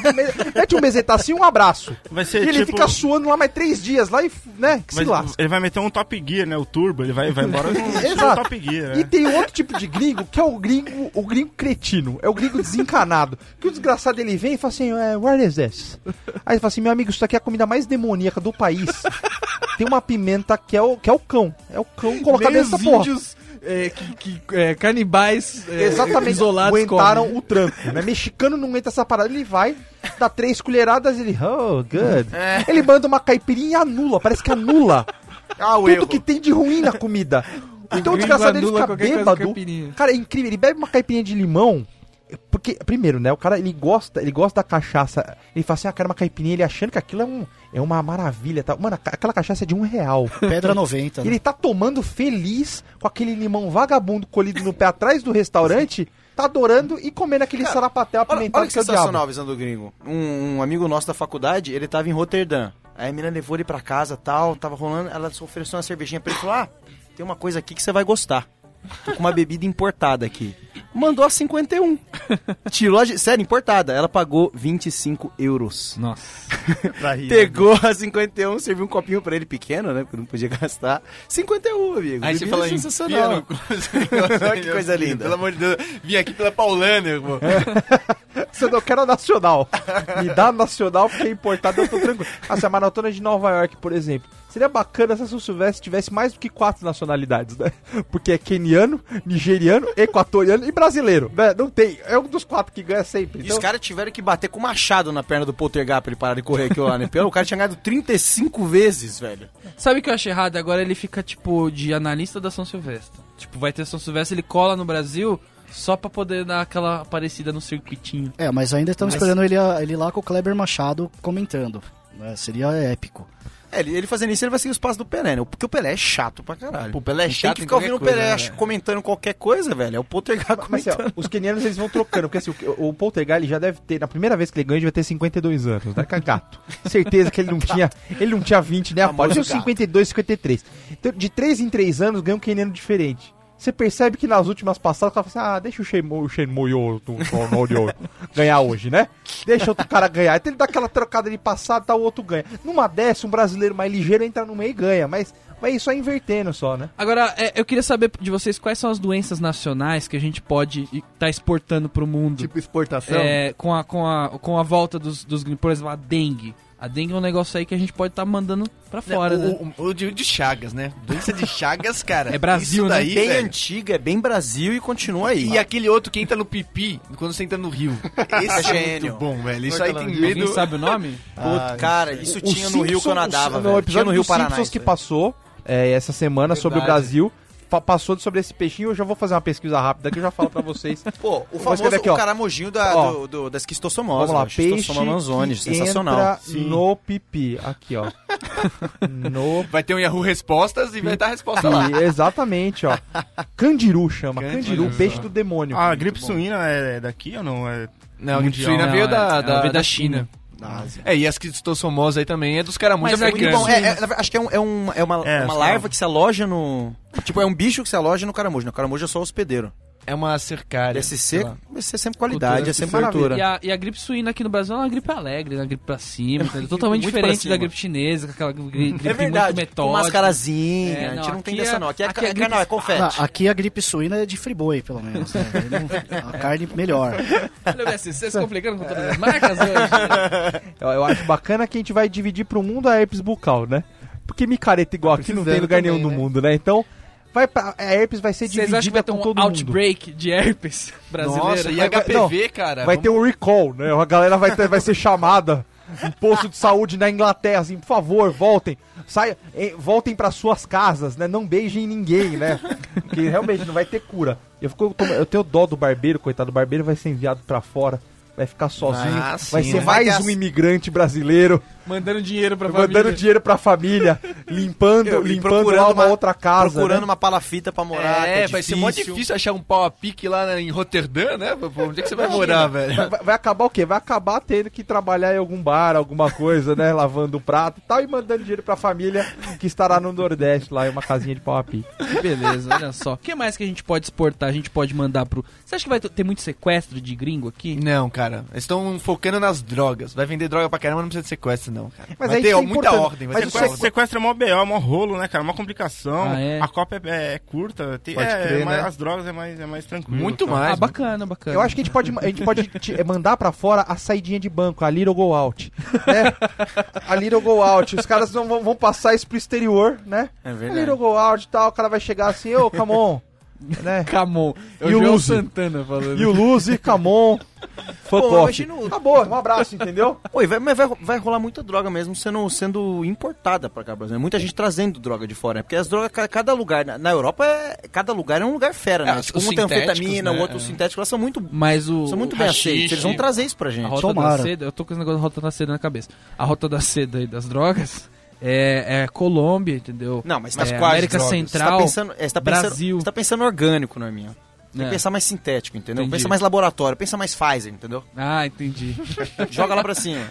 Mete um bezetacil e um abraço. Vai ser E ele tipo- fica suando lá mais três dias lá e, né, que se lasca. ele vai meter um Top Gear, né? O Turbo, ele vai, vai embora com um. Top Gear, E né? tem outro tipo de gringo, que é o gringo, o gringo cretino, é o gringo desencanado. Que o desgraçado ele vem e fala assim, é, what is this? Aí ele fala assim, meu amigo, isso aqui é a comida mais demoníaca do país. Tem uma pimenta que é o, que é o cão. É o cão colocado Nem nessa porra. índios é, que, que, é, canibais é, Exatamente, isolados aguentaram comem. o tranco, né? Mexicano não aguenta essa parada, ele vai, dá três colheradas ele, oh, good. Ele manda uma caipirinha e anula, parece que anula Ah, o tudo erro. que tem de ruim na comida. Então o desgraçado ele fica bêbado. caipirinha. Cara, é incrível, ele bebe uma caipirinha de limão. Porque, primeiro, né, o cara, ele gosta, ele gosta da cachaça. Ele fala assim, ah, quero uma caipirinha, ele achando que aquilo é, um, é uma maravilha. Tá? Mano, aquela cachaça é de um real. Pedra 90. E Né? ele tá tomando feliz com aquele limão vagabundo colhido no pé atrás do restaurante, tá adorando e comendo aquele sarapatel Olha, apimentado olha que que é sensacional a visão do gringo. Um, um amigo nosso da faculdade, ele tava em Roterdã. Aí a menina levou ele pra casa tal, tava rolando, ela ofereceu uma cervejinha pra ele e falou: Ah, tem uma coisa aqui que você vai gostar. Tô com uma bebida importada aqui. Mandou a 51. Tirou a. Sério, importada. Ela pagou 25 euros. Nossa. Pegou a 51, serviu um copinho pra ele pequeno, né? Porque não podia gastar. 51, amigo. Aí você Bebida fala em sensacional. Olha Que coisa linda. Pelo amor de Deus, vim aqui pela Paulânia, pô. Você não quer a nacional. Me dá a nacional porque é importado, eu tô tranquilo. Assim, a maratona de Nova York, por exemplo. Seria bacana se a São Silvestre tivesse mais do que quatro nacionalidades, né? Porque é keniano, nigeriano, equatoriano e brasileiro, né? Não tem. É um dos quatro que ganha sempre. E Então, os caras tiveram que bater com machado na perna do Poltergar pra ele parar de correr aquilo lá, né? Pelo- O cara tinha ganhado 35 vezes, velho. Sabe o que eu acho errado? Agora ele fica, tipo, de analista da São Silvestre. Tipo, vai ter São Silvestre, ele cola no Brasil só pra poder dar aquela aparecida no circuitinho. É, mas ainda estamos esperando ele, ele lá com o Kleber Machado comentando. né? Seria épico. É, ele, ele fazendo isso, ele vai seguir os passos do Pelé, né? Porque o Pelé é chato pra caralho. O Pelé é chato Tem em que ficar ouvindo o Pelé né, comentando qualquer coisa, velho. É o Poltergeist Mas assim, ó, comentando. os kenianos eles vão trocando, porque assim, o, o Poltergeist ele já deve ter, na primeira vez que ele ganha, ele vai ter 52 anos, né? Cagato. Certeza que ele não tinha, ele não tinha 20, né? Após tinha 52, 53. Então, de 3 em 3 anos ganha um keniano diferente. Você percebe que nas últimas passadas o cara fala assim, ah, deixa o Shenmue, o Shenmue ganhar hoje, né? Deixa outro cara ganhar. Então ele dá aquela trocada de passado, tá, o outro ganha. Numa dessa, um brasileiro mais ligeiro entra no meio e ganha, mas, mas isso é invertendo só, né? Agora, é, eu queria saber de vocês quais são as doenças nacionais que a gente pode estar exportando pro mundo. Tipo exportação. É, com, a, com, a, com a volta dos, dos. Por exemplo, a dengue. A dengue é um negócio aí que a gente pode estar mandando pra fora, né? o, o, o de, de Chagas, né? Doença de Chagas, cara. É Brasil, isso né? daí, bem velho. antiga, é bem Brasil e continua aí. E aquele outro que entra no pipi quando você entra no rio. Esse é Gênio. muito bom, velho. Isso aí tem Alguém Alguém medo. sabe o nome? Puta, cara, isso O tinha no Rio que eu nadava, No episódio no Rio Paraná. Simpsons que passou é, essa semana sobre o Verdade. Brasil, passou sobre esse peixinho. Eu já vou fazer uma pesquisa rápida que eu já falo pra vocês. Pô, o famoso aqui, o caramujinho da, Ó. do, do, da esquistossomose. Vamos lá, velho. peixe que sensacional. entra no pipi. Aqui, ó. no Vai ter um Yahoo Respostas e vai dar a resposta lá. Exatamente, ó. Candiru chama. Candiru. Candiru, peixe do demônio. A gripe suína é daqui ou não? É... Não, a Mundial. suína veio é- da, ela da, da da China. China. É, e as cristosomose aí também é dos caramujos Mas é africanos. bom. É, é, acho que é, um, é, um, é uma, É, uma só- larva que se aloja no. Tipo, é um bicho que se aloja no caramujo. No caramujo é só hospedeiro. É uma cercária. Deve sei ser, lá. vai ser sempre qualidade, Cultura. é sempre Maravilha. cultura. E a, e a gripe suína aqui no Brasil é uma gripe alegre, uma gripe pra cima, entendeu? totalmente diferente cima. da gripe chinesa, com aquela gri- gripe É verdade, muito com metódica. mascarazinha. É, a gente não, não, tem dessa é- não. Aqui é, aqui é gripe- não, é confete. Ah, aqui a gripe suína é de friboi, pelo menos. Né? Não- A carne melhor. Olha, Messi, vocês se complicando com todas as marcas hoje? Eu, eu acho bacana que a gente vai dividir pro mundo a herpes bucal, né? Porque micareta igual aqui não tem lugar nenhum também, no né? mundo, né? Então, vai pra, a herpes vai ser Vocês acham que vai dividida ter um todo mundo. outbreak de herpes brasileiro? Nossa, e Vai- vai- HPV, cara? Vai ter um recall, né? A galera vai, ter- vai ser chamada. Um posto de saúde na Inglaterra, assim, por favor, voltem. Saia, eh, voltem para suas casas, né? Não beijem ninguém, né? Porque realmente não vai ter cura. Eu, fico, eu, tenho dó do barbeiro, coitado. O barbeiro vai ser enviado pra fora. Vai ficar sozinho. Ah, vai sim, ser né? Vai mais ter um as- imigrante brasileiro Mandando dinheiro pra mandando família. dinheiro pra família, limpando, Eu- limpando lá uma, outra casa. Procurando né? uma palafita pra morar. É, que vai ser mó difícil achar um pau a pique lá na- em Roterdã, né? Pô, onde é que você vai morar, velho? Vai, vai acabar o quê? Vai acabar tendo que trabalhar em algum bar, alguma coisa, né? Lavando o prato e tal, e mandando dinheiro pra família que estará no Nordeste, lá em uma casinha de pau a pique. Que beleza, olha só. O que mais que a gente pode exportar? A gente pode mandar pro... Você acha que vai ter muito sequestro de gringo aqui? Não, cara. Eles estão focando nas drogas. Vai vender droga pra caramba, não precisa de sequestro, não, cara. Mas vai aí ter é muita ordem. Vai Mas ter é- Sequestro é mó BO, é mó rolo, né, cara? Mó complicação. Ah, é? A Copa é, é curta. Tem, Pode é, crer, mais- né? As drogas é mais, é mais tranquilo. Muito tá? mais. Ah, bacana, bacana. Eu acho que a gente pode, a gente pode te- eh, mandar pra fora a saidinha de banco, a Little Go Out. Né? A Little Go Out. Os caras não vão, vão passar isso pro exterior, né? É A verdade. Little Go Out e tal, o cara vai chegar assim, ô, come on. Né? Camon. É E o Luzi? Santana falando. E o Luzi, come on. Fuck Pô, off. imagina o- Acabou, um abraço, entendeu? Oi, vai, mas vai, vai rolar muita droga mesmo sendo, sendo importada pra cá, Brasil. Muita gente trazendo droga de fora, né? Porque as drogas, ca- cada lugar, na, na Europa, é, cada lugar é um lugar fera, né? É, tipo, um tem anfetamina, né? o outro É. sintético, elas são muito, Mas o... são muito bem haxixe. aceitos. Eles vão trazer isso pra A gente. rota Tomara. da seda, eu tô com esse negócio da rota da seda na cabeça. A rota da seda aí das drogas é, é Colômbia, entendeu? Não, mas, é, mas quase América drogas. Central, Você tá pensando, é, você tá pensando, Brasil. Você tá pensando orgânico, Norminha. Tem É. que pensar mais sintético, entendeu? Entendi. Pensa mais laboratório, pensa mais Pfizer, entendeu? Ah, entendi. Joga lá pra cima.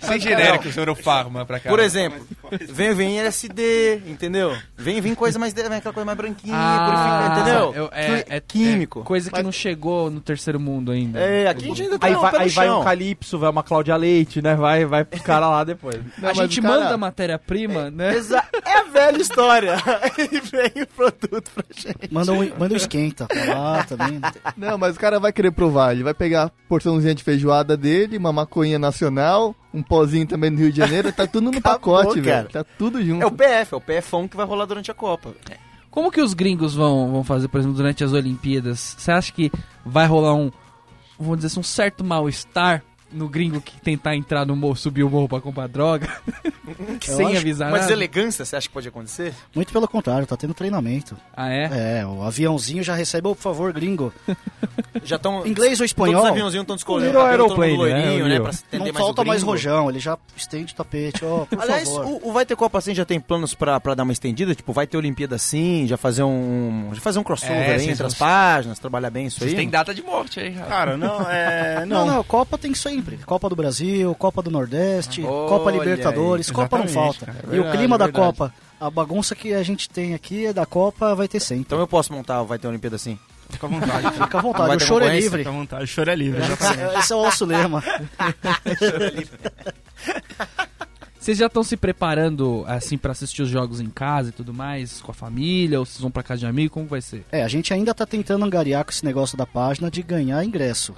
Sem genéricos, Eurofarma pra cá. Por exemplo, vem, vem LSD, entendeu? Vem, vem coisa mais, vem aquela coisa mais branquinha, purifica, entendeu? eu- é, é- Químico. é coisa que não chegou no terceiro mundo ainda. É, aqui a gente ainda tá Aí vai, aí vai um Calypso, vai uma Cláudia Leite, né? Vai, vai pro cara lá depois. Não, a mas gente cara- manda a matéria-prima, né? Exa- É a velha história. Aí vem o produto pra gente. Manda um, manda um esquenta pra lá também. Não, mas o cara vai querer provar. Ele vai pegar a porçãozinha de feijoada dele, uma maconha nacional, um pozinho também do Rio de Janeiro. Tá tudo no Acabou, pacote, cara. velho. Tá tudo junto. É o PF, é o PFão que vai rolar durante a Copa. Como que os gringos vão, vão fazer, por exemplo, durante as Olimpíadas? Você acha que vai rolar um, vamos dizer assim, um certo mal-estar no gringo que tentar entrar no morro, subir o morro pra comprar droga, sem acho- avisar Mas nada. elegância, você acha que pode acontecer? Muito pelo contrário, tá tendo treinamento. Ah, é? É, o aviãozinho já recebe, por favor, gringo. Já estão. Inglês ou espanhol? Todos os aviãozinhos estão descolando. Virou mundo aeroplane, né, né? Pra Não mais o falta mais rojão, ele já estende o tapete, ó, por Aliás, favor. o, o Vai Ter Copa assim já tem planos pra, pra dar uma estendida? Tipo, vai ter Olimpíada assim, já fazer um. Já fazer um crossover É, aí vocês entre as páginas, trabalhar bem isso Vocês aí. têm data de morte aí, cara. Cara, não, é. Não, Não, não, Copa tem sempre. Copa do Brasil, Copa do Nordeste, Olha Copa aí. Libertadores, Copa não falta. cara, é e o verdade, clima é da verdade. Copa, a bagunça que a gente tem aqui é da Copa vai ter sempre. Então eu posso montar, o vai ter Olimpíada assim. fica à vontade. Fica à Não vontade, o choro é livre. Fica à vontade. O choro é livre. exatamente. Esse é o nosso lema. Vocês já estão se preparando, assim, pra assistir os jogos em casa e tudo mais, com a família, ou vocês vão pra casa de amigo, como vai ser? É, a gente ainda tá tentando angariar com esse negócio da página de ganhar ingresso.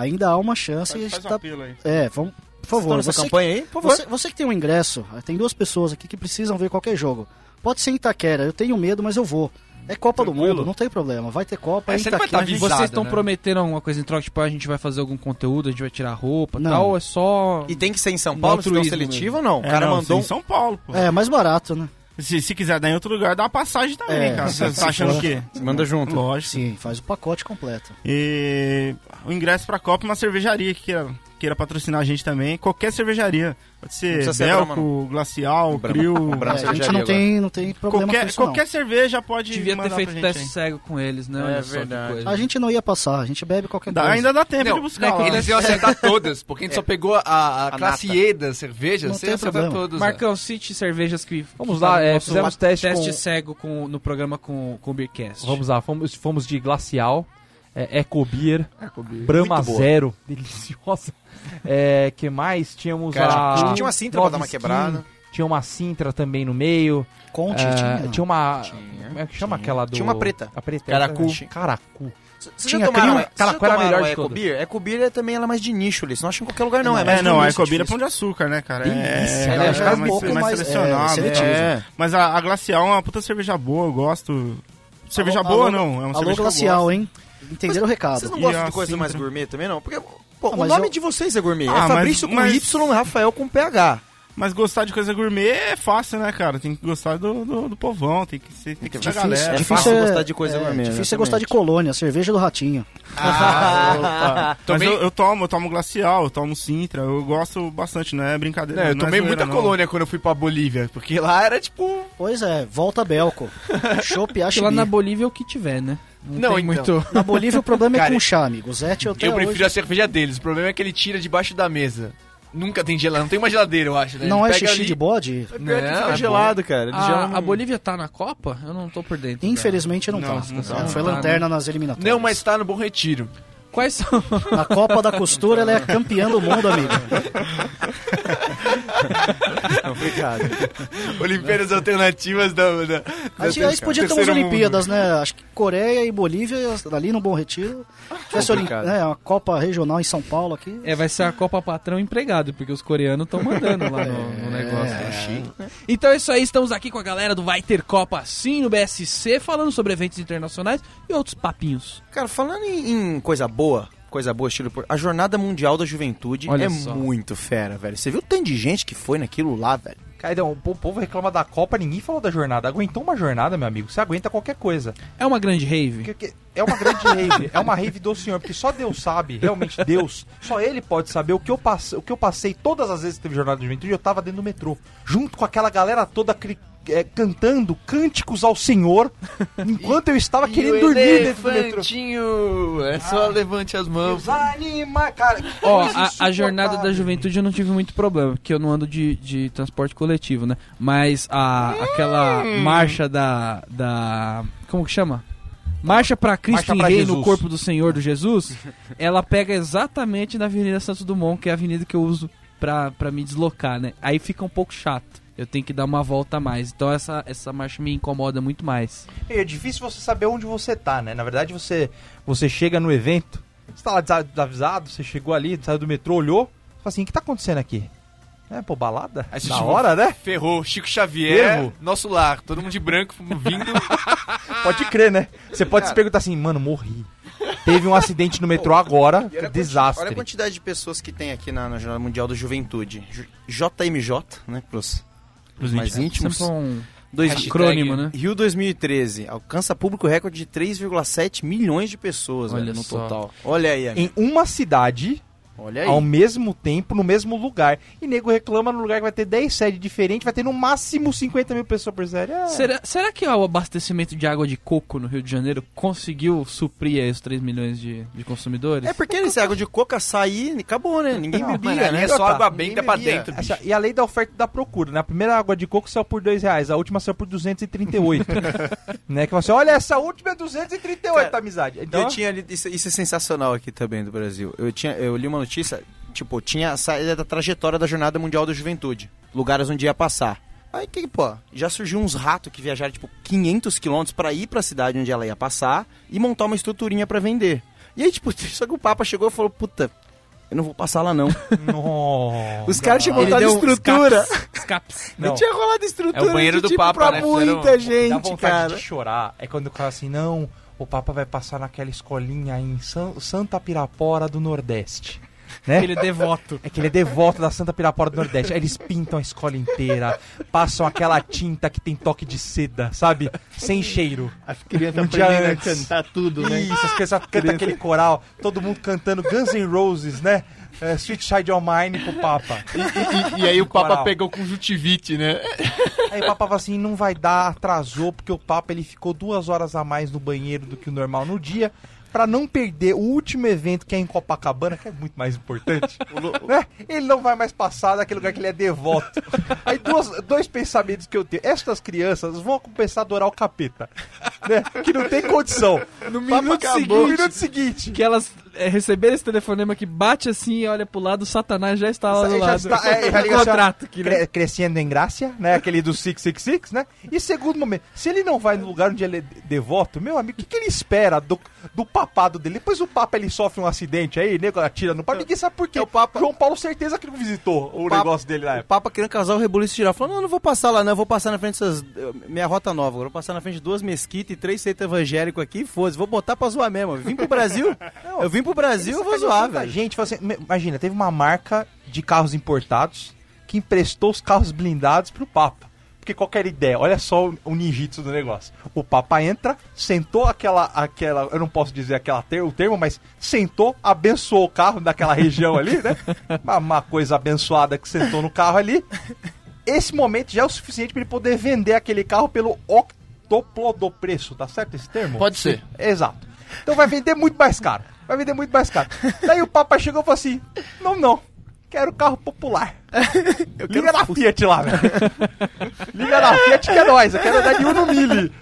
Ainda há uma chance e a Faz, gente faz um tá. apelo aí. É, vamos. Por favor, você, campanha aí? Por favor. você, você que tem um ingresso, tem duas pessoas aqui que precisam ver qualquer jogo. Pode ser em Itaquera, eu tenho medo, mas eu vou. É Copa do Tranquilo. Mundo, não tem problema. Vai ter Copa É, vai Itaquera. tá avisado, Vocês estão né? prometendo alguma coisa em troca? Tipo, a gente vai fazer algum conteúdo, a gente vai tirar roupa e Não. tal, é só... E tem que ser em São Paulo, se não seletivo ou não? O É, cara não, mandou um... em São Paulo, pô. É, mais barato, né? Se, se quiser dar em outro lugar, dá uma passagem também, É, cara. Você tá achando for- o quê? Manda junto. Lógico. Sim, faz o pacote completo. E o ingresso pra Copa é uma cervejaria que queira, queira patrocinar a gente também. Qualquer cervejaria. Pode ser Belco, Glacial. Crio. É, a gente não tem, não tem problema com Qualquer, isso, não. qualquer cerveja pode Devia ter feito pra gente teste aí. cego com eles, né? É Olha verdade. coisa. A gente não ia passar, a gente bebe qualquer Dá- coisa. ainda dá tempo de Não, buscar não, lá. eles iam acertar todas, porque a gente só pegou a, a, A classe nata. E das cervejas, Não você tem acertou todas. Marcão, cite cervejas que... Vamos lá, tá é, fizemos teste teste com- cego com, no programa com, com o Beercast. Vamos lá, fomos, fomos de Glacial, é, Eco Beer, Brahma Muito boa. Zero, deliciosa. É, que mais? Tínhamos Cara, a... tinha uma Sintra pra dar uma quebrada. Tinha uma Sintra também no meio. Conte, é, tinha. tinha uma... Tinha, como é que chama tinha. aquela do... Tinha uma preta. A preta. Caracu. Caracu. Vocês Tinha já tomaram, crime? já qual era a tomaram melhor de Eco Beer? Eco Beer é também ela é mais de nicho ali. Você não acha em qualquer lugar não. É, mais É, não, a nicho Ecobira é difícil. pão de açúcar, né, cara? Delícia, é, né? é, Acho que é um mais, pouco mais é, é. Mas a, a Glacial é uma puta cerveja boa, eu gosto. Cerveja Alô, boa alô, não, é uma Alô, cerveja que Glacial, gosto. hein? Entenderam o recado. Vocês não gostam a de coisa Sintra? mais gourmet também, não? Porque pô, Ah, o mas nome eu- de vocês é gourmet. Ah, é mas- Fabrício com mas- Y, Rafael com PH. Mas gostar de coisa gourmet é fácil, né, cara? Tem que gostar do, do, do povão, tem que ser, tem que da Difícil, galera. é fácil gostar de coisa gourmet, Difícil é gostar de colônia, cerveja do ratinho. Mas Tomei- eu, eu tomo, eu tomo glacial, eu tomo Sintra, eu gosto bastante, não é brincadeira. Não, eu não é tomei zoeira, muita não. colônia quando eu fui pra Bolívia, porque lá era tipo. Pois é, volta Belco. Acho lá na Bolívia é o que tiver, né? Não, tem então. muito... Na Bolívia o problema é Cara, com chá, amigo. O Zete até eu prefiro hoje... a cerveja deles. O problema é que ele tira debaixo da mesa. Nunca tem geladeira, não tem uma geladeira, eu acho, né? Não Ele é xixi ali- de bode? Pior que Não, fica é gelado, cara. A, gelam- a Bolívia tá na Copa? Eu não tô por dentro. Infelizmente não, Não, tá. não tá. Foi Não tá, lanterna nas eliminatórias. Não, mas tá no Bom Retiro. Quais são... Na Copa da Costura ela é campeã do mundo, amigo. Complicado. Olimpíadas alternativas da. da, A gente, eles podiam ter umas terceiro mundo. Olimpíadas, né? Acho que Coreia e Bolívia, ali no Bom Retiro. Tivesse Olim- né, uma Copa regional em São Paulo aqui. É, vai ser a Copa Patrão empregado, porque os coreanos estão mandando lá no, no negócio. Então é isso aí, estamos aqui com a galera do Vai Ter Copa Sim no BSC, falando sobre eventos internacionais e outros papinhos. Cara, falando em, em coisa boa, coisa boa, estilo. por- A Jornada Mundial da Juventude Olha é só. muito fera, velho. Você viu o tanto de gente que foi naquilo lá, velho? Caidão, o povo reclama da Copa, ninguém falou da jornada. Aguentou uma jornada, meu amigo. Você aguenta qualquer coisa. É uma grande rave? É uma grande rave, é uma rave do senhor, porque só Deus sabe, realmente Deus, só ele pode saber o que eu passei, o que eu passei todas as vezes que teve jornada de juventude, eu tava dentro do metrô, junto com aquela galera toda cri- é, cantando cânticos ao Senhor, enquanto eu estava querendo dormir dentro do metrô. É só levante as mãos. Cara. Ó, a, a jornada da juventude eu não tive muito problema, porque eu não ando de, de transporte coletivo, né? Mas a, aquela marcha da, da. Como que chama? Marcha pra Cristo Marcha em Rei no corpo do Senhor do Jesus, ela pega exatamente na Avenida Santos Dumont, que é a avenida que eu uso pra, pra me deslocar, né? Aí fica um pouco chato. Eu tenho que dar uma volta a mais. Então essa, essa marcha me incomoda muito mais. É difícil você saber onde você tá, né? Na verdade, você, você chega no evento, você tá lá desa- desavisado, você chegou ali, saiu do metrô, olhou, fala assim, o que tá acontecendo aqui? É, pô, balada? Aí você Na hora, né? Ferrou, Chico Xavier, Erro. nosso lar, todo mundo de branco vindo. Pode crer, né? Você pode se perguntar assim, mano, morri. Teve um acidente no metrô agora, E desastre. Olha a quantidade de pessoas que tem aqui na, na Jornada Mundial da Juventude. Ju- JMJ, né? Pros, Pros mais íntimos. Sempre um Dois, acrônimo, né? Rio 2013 alcança público recorde de 3,7 milhões de pessoas Olha velho, no só. total. Olha aí, amigo. Em uma cidade, Olha aí. ao mesmo tempo, no mesmo lugar. E nego reclama no lugar que vai ter 10 sedes diferentes, vai ter no máximo 50 mil pessoas por série. É. Será, será que o abastecimento de água de coco no Rio de Janeiro conseguiu suprir aí os 3 milhões de, de consumidores? É porque esse água de coca sair, acabou, né? Ninguém Não, bebia, Mano, né? é só Tá, água benta pra dentro, bicho. Essa- e a lei da oferta e da procura, né? A primeira água de coco saiu por 2 reais, a última saiu por 238. né? Que você, olha, essa última é 238, Cara, amizade. Então, Eu tinha isso, isso é sensacional aqui também do Brasil. Eu, tinha, eu li uma notícia, tipo, tinha a saída da trajetória da Jornada Mundial da Juventude. Lugares onde ia passar. Aí que, pô, já surgiu uns ratos que viajaram, tipo, 500 quilômetros pra ir pra cidade onde ela ia passar e montar uma estruturinha pra vender. E aí, tipo, só que o Papa chegou e falou, puta, eu não vou passar lá não. Nossa. Os caras tinham montado estrutura. escapes. Não. Não. tinha rolado estrutura É o banheiro do tipo, Papa, pra né? Fizeram- muita Dá gente, vontade cara. de chorar. É quando o cara assim, não, o Papa vai passar naquela escolinha em San- Santa Pirapora do Nordeste. Né? Ele é devoto. É que ele é devoto da Santa Pirapora do Nordeste. Aí eles pintam a escola inteira, passam aquela tinta que tem toque de seda, sabe? Sem cheiro. As crianças Um dia aprendendo a cantar tudo, né? Isso, as crianças cantam aquele coral, todo mundo cantando Guns N' Roses, né? É, Sweet Child of Mine pro Papa. E, e aí o Papa Coral. pegou conjuntivite, né? Aí o Papa fala assim, não vai dar, atrasou, porque o Papa ele ficou duas horas a mais no banheiro do que o normal no dia, pra não perder o último evento que é em Copacabana, que é muito mais importante. né? Ele não vai mais passar daquele lugar que ele é devoto. Aí duas, dois pensamentos que eu tenho. Estas crianças vão começar a adorar o capeta. Né? Que não tem condição. No minuto acabou. seguinte, No minuto seguinte. que elas é, receberam esse telefonema que bate assim e olha pro lado, o Satanás já está lá do Já lado. está- é, já No liga assim, contrato aqui, né? cre- crescendo em graça, né? Aquele do 666, né? E segundo momento, se ele não vai no lugar onde ele é de- devoto, meu amigo, o que, que ele espera do, do papado dele? Depois o Papa ele sofre um acidente aí, nego atira no Papa, ninguém sabe por quê. É o Papa- João Paulo certeza que não visitou o, Papa- negócio dele lá. O Papa querendo casar o rebuliço tirar. Falou, não, eu não vou passar lá não, eu vou passar na frente dessas... Minha rota nova, eu vou passar na frente de duas mesquitas e três centros evangélicos aqui, foda-se, vou botar pra zoar mesmo. Vim pro Brasil, eu vim pro Brasil, eu vou zoar, velho. Gente, assim, imagina, teve uma marca de carros importados que emprestou os carros blindados pro Papa. Porque qualquer ideia, olha só o, o ninjitsu do negócio. O Papa entra, sentou aquela, aquela, eu não posso dizer aquela ter, o termo, mas sentou, abençoou o carro daquela região ali, né? Uma, uma coisa abençoada que sentou no carro ali. Esse momento já é o suficiente para ele poder vender aquele carro pelo octoplo do preço, tá certo esse termo? Pode ser. Exato. Então vai vender muito mais caro. Vai vender muito mais caro. Daí o Papa chegou e falou assim: Não, não. Quero carro popular. Liga na Fiat lá, velho. Liga na Fiat que é nóis. Eu quero andar de Uno Mille.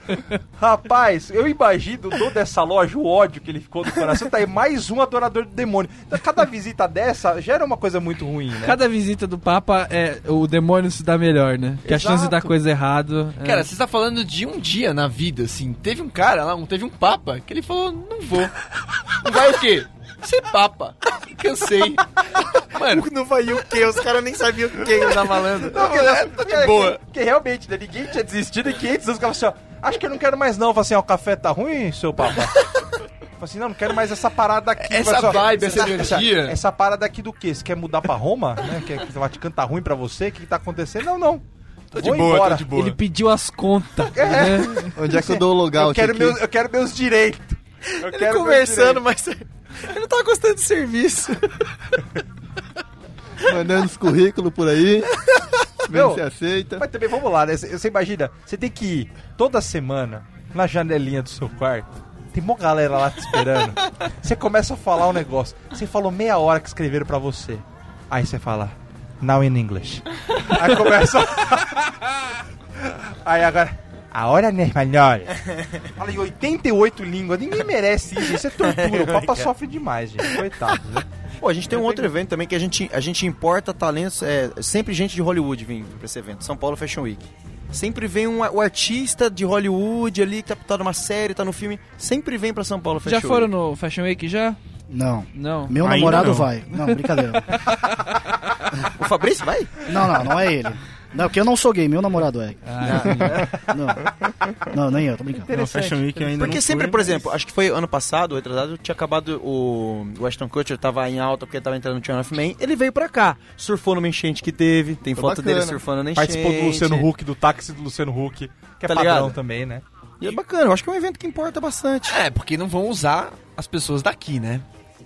Rapaz, eu imagino o dono dessa loja, o ódio que ele ficou no coração. Tá aí mais um adorador do demônio. Então cada visita dessa gera uma coisa muito ruim, né? Cada visita do Papa, é, o demônio se dá melhor, né? Que a chance de dar coisa errado. é- Cara, você tá falando de um dia na vida, assim. Teve um cara lá, um- teve um papa, que ele falou, não vou. Não vai o quê? Ser papa. Cansei. Mano, Não vai o quê? Os caras nem sabiam o que ele tá falando. Não, porque, é, tá de boa. Porque, porque realmente, né, ninguém tinha desistido e 500 anos ficava assim, ó, acho que eu não quero mais não. Eu falei assim, ó, o café tá ruim, seu papa? Eu falei assim, não, não quero mais essa parada aqui. Essa assim, vibe, essa energia. Essa, essa parada aqui do quê? Você quer mudar pra Roma? Né? Quer que o Vaticano tá ruim pra você? O que, que tá acontecendo? Não, não. tô de Vou boa, embora. tô de boa. Ele pediu as contas. É. né? Onde é que eu dou o logout Eu quero, aqui? meus, eu quero meus direitos. Eu Ele quero meus conversando, direitos. mas ele não tava gostando do serviço. Mandando os currículos por aí. Vendo se aceita. Mas também, vamos lá, né? Você você imagina, você tem que ir toda semana na janelinha do seu quarto. Tem uma galera lá te esperando. Você começa a falar um negócio. Você falou meia hora que escreveram pra você. Aí você fala, now in English. Aí começa. Aí agora. Agora em espanhol. Fala em 88 línguas. Ninguém merece isso. Isso é tortura. O Papa sofre demais, gente. Coitado. Né? Pô, a gente tem um outro evento também que a gente, a gente importa talentos, é, sempre gente de Hollywood vem pra esse evento, São Paulo Fashion Week. Sempre vem um, o artista de Hollywood ali, que tá, tá numa série, tá no filme, sempre vem pra São Paulo Fashion Já Week. foram no Fashion Week já? Não. Não. Meu Ainda namorado não. vai. Não, brincadeira. O Fabrício vai? Não, não, não é ele. Não, porque eu não sou gay, meu namorado é. Ah, Não, não nem eu, tô brincando. Não, Fashion Week ainda Porque não sempre, fui, por mas- exemplo, acho que foi ano passado, ou retrasado, tinha acabado o o Ashton Kutcher, tava em alta porque tava entrando no Channel of Man. Ele veio pra cá, surfou numa enchente que teve, tem Foi foto dele bacana. surfando na enchente. Participou do Luciano Huck, do táxi do Luciano Huck, que é Tá padrão ligado? também, né? E é bacana, eu acho que é um evento que importa bastante. É, porque não vão usar as pessoas daqui, né?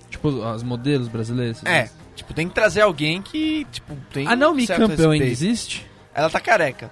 Tipo, os modelos brasileiros. É, tipo, tem que trazer alguém que, tipo, tem A Naomi certo Campbell ainda existe? Ela tá careca.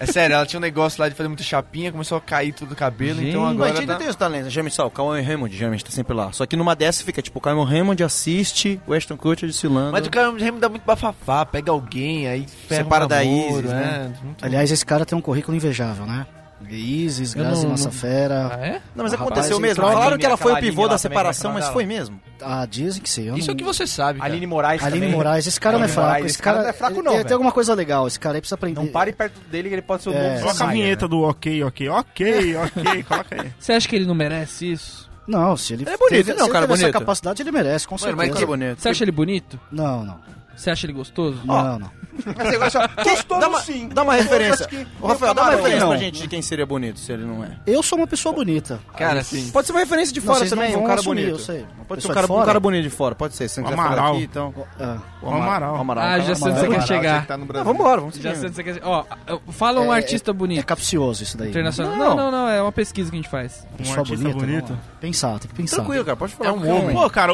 É sério, ela tinha um negócio lá de fazer muita chapinha, começou a cair tudo o cabelo, Gente. então Mas agora ainda tá... tem os talentos, geralmente só, o Cauan Raymond geralmente tá sempre lá. Só que numa dessa fica, tipo, o Cauan Raymond assiste o Ashton Kutcher desfilando. Mas o cara Remo dá muito bafafá, pega alguém, aí ferra Separa um da namoro, Isis, né? é, muito- Aliás, esse cara tem um currículo invejável, né? Isis, Grazi não- Massafera. Ah, é? Não, mas aconteceu rapaz, mesmo. Falaram que ela foi o pivô da também, separação, mas foi mesmo. Ah, dizem que sim. eu Isso é não- o que você sabe, cara. Aline Moraes Aline também. Moraes, esse cara não é Aline fraco. Moraes, Esse cara, não é fraco não, tem, tem alguma coisa legal. Esse cara aí precisa aprender. Não pare perto dele que ele pode ser o É. novo Coloca a vinheta né? do ok, ok, ok, ok, coloca aí. Você acha que ele não merece isso? Não, se ele Ele é bonito, teve, ele é se ele cara teve essa bonito. capacidade, ele merece, com Mano, certeza. mas que bonito. Você acha ele bonito? Não, não. Você acha ele gostoso? Não, não. Gostoso Dá uma, sim. dá uma referência. Ô, Rafael, dá uma referência pra Não. gente de quem seria bonito, se ele não é. Eu sou uma pessoa bonita. Cara, assim... Pode ser uma referência de fora não também, um cara assumir, bonito. eu sei. Pode ser um cara, um cara bonito de fora, pode ser. Se não quiser falar Amaral. aqui, então... Ah, O Amaral. Amaral. O Amaral. Ah, já sei onde você quer chegar. Tá Ah, Brasil. vambora, vamos Já sei seguir. onde você quer chegar. Ó, fala um É, artista é bonito. capcioso isso daí. Internacional. Não. Não, não. É uma pesquisa que a gente faz. Um Pessoa artista bonita, bonito. vamos. Pensar, tem que pensar. Tranquilo, cara, pode falar. É um homem. Pô, cara,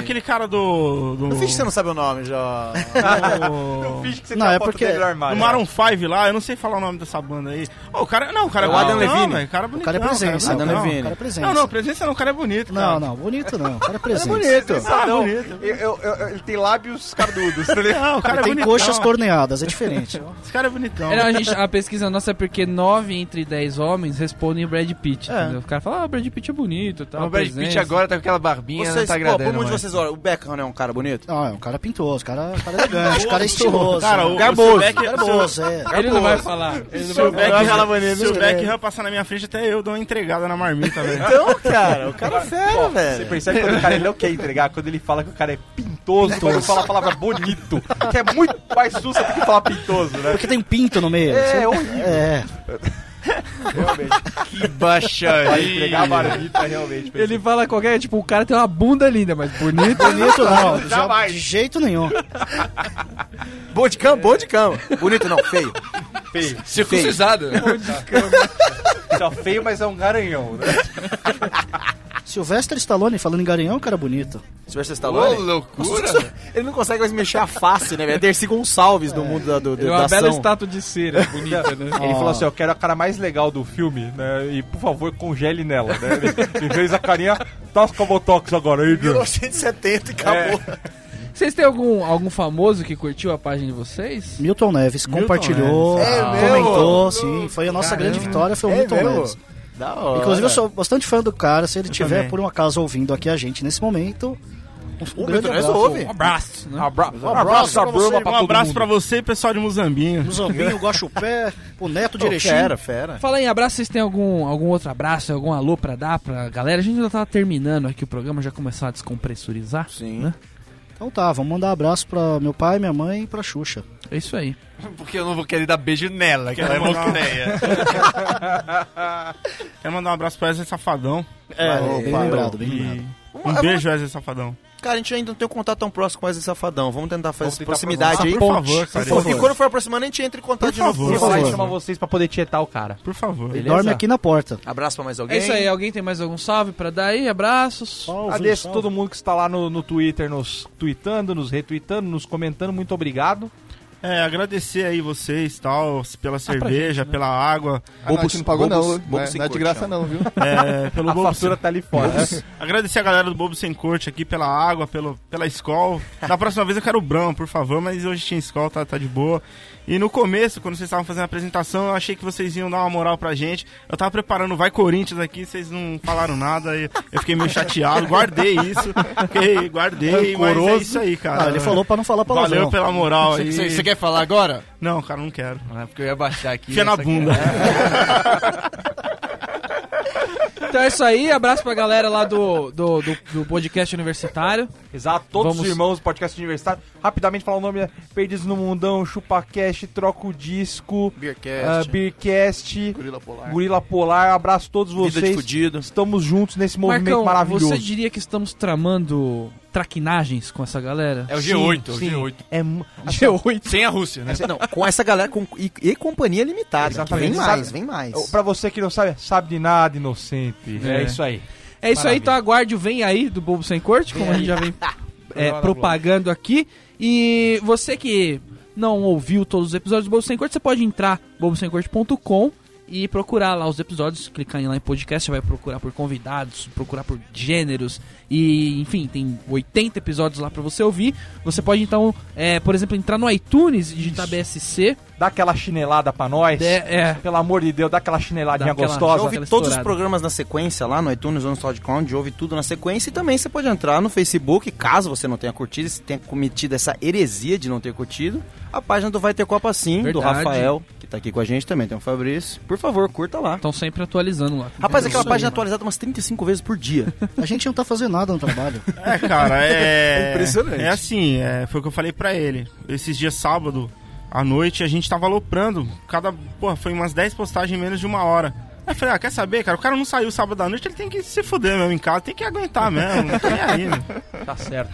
aquele, cara do. Não finge que você não sabe o nome, já. do- Finge que você Não, é porque- no Maroon 5 lá, eu não sei falar o nome dessa banda aí. Ô, o cara. Não, o cara É o Adam Levine. velho, O cara é O cara é presença. Adam não, Levine. O cara é presença. Não, não, presença não, o cara é bonito. Não, cara. não, bonito não. O cara é presença. bonito. Ah, Não, bonito. eu- eu- eu- ele tem lábios cardudos, tá ligado? Não, o cara Ele é tem bonitão. coxas torneadas, é diferente. Esse cara é bonitão. É, não, a, gente, a pesquisa nossa é porque 9 entre 10 homens respondem Brad Pitt. É. entendeu? O cara fala, ah, o Brad Pitt é bonito e tal. o Brad Pitt agora tá com aquela barbinha, não Vocês, tá pô, agradando por muitos de vocês, olha, o Beckham não é um cara bonito? Não, é um cara pintoso, o cara, o cara é elegante, o cara é estiloso. Cara, o- Garboso. o Beck- Garboso, é. Ele não vai falar. Ele não Se o vai falar. Beckham, se o Beckham passar na minha frente, até eu dou uma entregada na marmita, velho. Então, cara, o cara é fera, Você velho. percebe quando o cara ele não quer entregar, quando ele fala que o cara é pintoso, quando ele fala a palavra bonito, que é muito mais sussa do que falar pintoso, né? Porque tem pinto no meio. É, Você- horrível. É. Realmente. Que baixaria. entregar a marmita, realmente. Ele fala qualquer, tipo, o cara tem uma bunda linda, mas bonito. Bonito não, já- Jamais. de jeito nenhum. Bom de cama, bom de cama. Bonito não, feio. feio. Circuncisado. Tá feio, mas é um garanhão, né? Sylvester Stallone falando em garanhão, é um cara bonito. Sylvester Ô, Stallone. loucura. Ele não consegue mais mexer a face, né? É Dercy Gonçalves do mundo da, do, É da uma bela ação. estátua de cera, bonita, né? Ele falou assim, eu quero a cara mais legal do filme, né? E, por favor, congele nela, né? Ele, fez a carinha, tasca o botox agora aí, John. 1970 e acabou. Vocês têm algum, algum famoso que curtiu a página de vocês? Milton Neves compartilhou, Neves. É comentou, mesmo? sim. Foi a nossa grande vitória, foi o É Milton mesmo? Neves. Da hora. Inclusive, eu sou bastante fã do cara. Se ele estiver, também. por um acaso, ouvindo aqui a gente nesse momento, um, um O grande abraço. ouve. Um abraço, né? Abra Um um abraço pra você, pra Um todo abraço mundo. pra você, pessoal de Muzambinho. O Zambinho, o Guaxupé, o Neto de Erechim. Fera, fera. Fala em abraço, vocês têm algum, algum outro abraço, algum alô pra dar pra galera? A gente já tá terminando aqui o programa, já começou a descompressurizar. Sim. Né? Então tá, vamos mandar abraço pra meu pai, minha mãe e pra Xuxa. É isso aí. Porque eu não vou querer dar beijo nela, que ela é moconeia. Quero mandar um abraço pro Wesley Safadão. É, Valeu, bem lembrado, bem lembrado. um beijo, Wesley Safadão. Cara, a gente ainda não tem um contato tão próximo com esse safadão. Vamos tentar fazer Vamos essa tentar proximidade aí. por ponte. favor, cara. Por favor. E quando for aproximando, a gente entra em contato Por de novo. favor. Por vai favor. chamar vocês pra poder tietar o cara. Por favor. Beleza? Dorme aqui na porta. Abraço pra mais alguém. É isso aí, alguém tem mais algum salve pra dar aí? Abraços. Agradeço a todo mundo que está lá no, no Twitter, nos tweetando, nos retweetando, nos comentando. Muito obrigado. É, agradecer aí vocês, tal, pela pra cerveja, gente, né? pela água, Ah, não, a gente não pagou não, Bobos- né? Bobos sem não é de graça não, viu? é, pelo A Bobo fatura tá ali fora. Agradecer a galera do Bobo Sem Corte aqui pela água, pelo, pela escola. Da próxima vez eu quero o Brão, por favor, mas hoje tinha escola, tá, tá de boa. E no começo, quando vocês estavam fazendo a apresentação, eu achei que vocês iam dar uma moral pra gente. Eu tava preparando Vai Corinthians aqui, vocês não falaram nada, e eu fiquei meio chateado, guardei isso, fiquei, guardei, mas é Rancoroso. isso aí, cara. Ah, ele falou pra não falar palavrão. Valeu pela moral aí. Você você quer falar agora? Não, cara, não quero. Ah, porque eu ia baixar aqui. Fia na bunda. Então é isso aí, abraço pra galera lá do, do, do, do podcast universitário. Exato, todos Vamos- os irmãos do podcast universitário. Rapidamente falar o nome: é Perdidos no Mundão, ChupaCast, Troca o Disco, Beercast, uh, Beercast, Gorila Polar. Gorila Polar. Abraço a todos Vida de vocês. fudido. Estamos juntos nesse movimento Marcão, maravilhoso. você diria que estamos tramando traquinagens com essa galera? É o G8, Sim, o G8. É, mu- G8. Sem a Rússia, né? Não, com essa galera com, e, e companhia limitada. Exatamente. Vem mais, vem mais. Pra você que não sabe, sabe de nada, inocente. É, É. isso aí. É isso aí, Maravilha. então aguarde o Vem Aí do Bobo Sem Corte, como a gente já vem é, propagando aqui. E você que não ouviu todos os episódios do Bobo Sem Corte, você pode entrar bobosemcorte.com e procurar lá os episódios, clicar em lá em podcast, você vai procurar por convidados, procurar por gêneros e, enfim, tem 80 episódios lá pra você ouvir. Você pode então, é, por exemplo, entrar no iTunes e digitar BSC. Dá aquela chinelada pra nós. É, é. Pelo amor de Deus, dá aquela chineladinha Dá aquela- Já gostosa. ouve todos os estourada. programas na sequência lá no iTunes ou no SoundCloud, ouve tudo na sequência e também você pode entrar no Facebook, caso você não tenha curtido, se tenha cometido essa heresia de não ter curtido, a página do Vai Ter Copa Sim, do Verdade. Rafael, que tá aqui com a gente também, tem o Fabrício. Por favor, curta lá. Estão sempre atualizando lá. Rapaz, É aquela isso página aí, atualizada umas 35 vezes por dia. A gente não tá fazendo nada no trabalho. É, cara, é. Impressionante. É assim, é, foi o que eu falei pra ele. Esses dias sábado, à noite, a gente tava aloprando. Cada. Porra, foi umas 10 postagens em menos de uma hora. Aí eu falei, ah, quer saber, cara? O cara não saiu sábado à noite, ele tem que se fuder mesmo em casa, tem que aguentar mesmo. Não tem aí, né? Tá certo.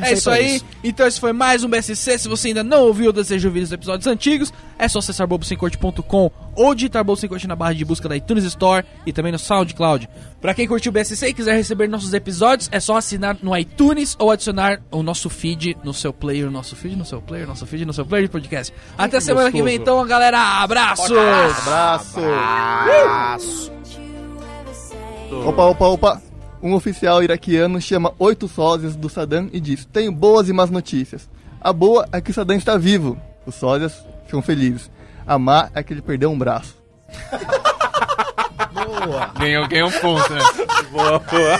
É isso aí. Então esse foi mais um BSC. Se você ainda não ouviu ou deseja ouvir os episódios antigos, é só acessar bobosemcorte.com ou digitar Bobo Sem Corte na barra de busca da iTunes Store e também no SoundCloud. Pra quem curtiu o BSC e quiser receber nossos episódios, é só assinar no iTunes ou adicionar o nosso feed no seu player, nosso feed no seu player, nosso feed no seu player de podcast. Até semana que vem então, galera. Abraços! Abraço! Opa, opa, opa! Um oficial iraquiano chama oito sósias do Saddam e diz: Tenho boas e más notícias. A boa é que Saddam está vivo. Os sósias ficam felizes. A má é que ele perdeu um braço. Ganhou, ganhou um ponto, né? Boa, boa.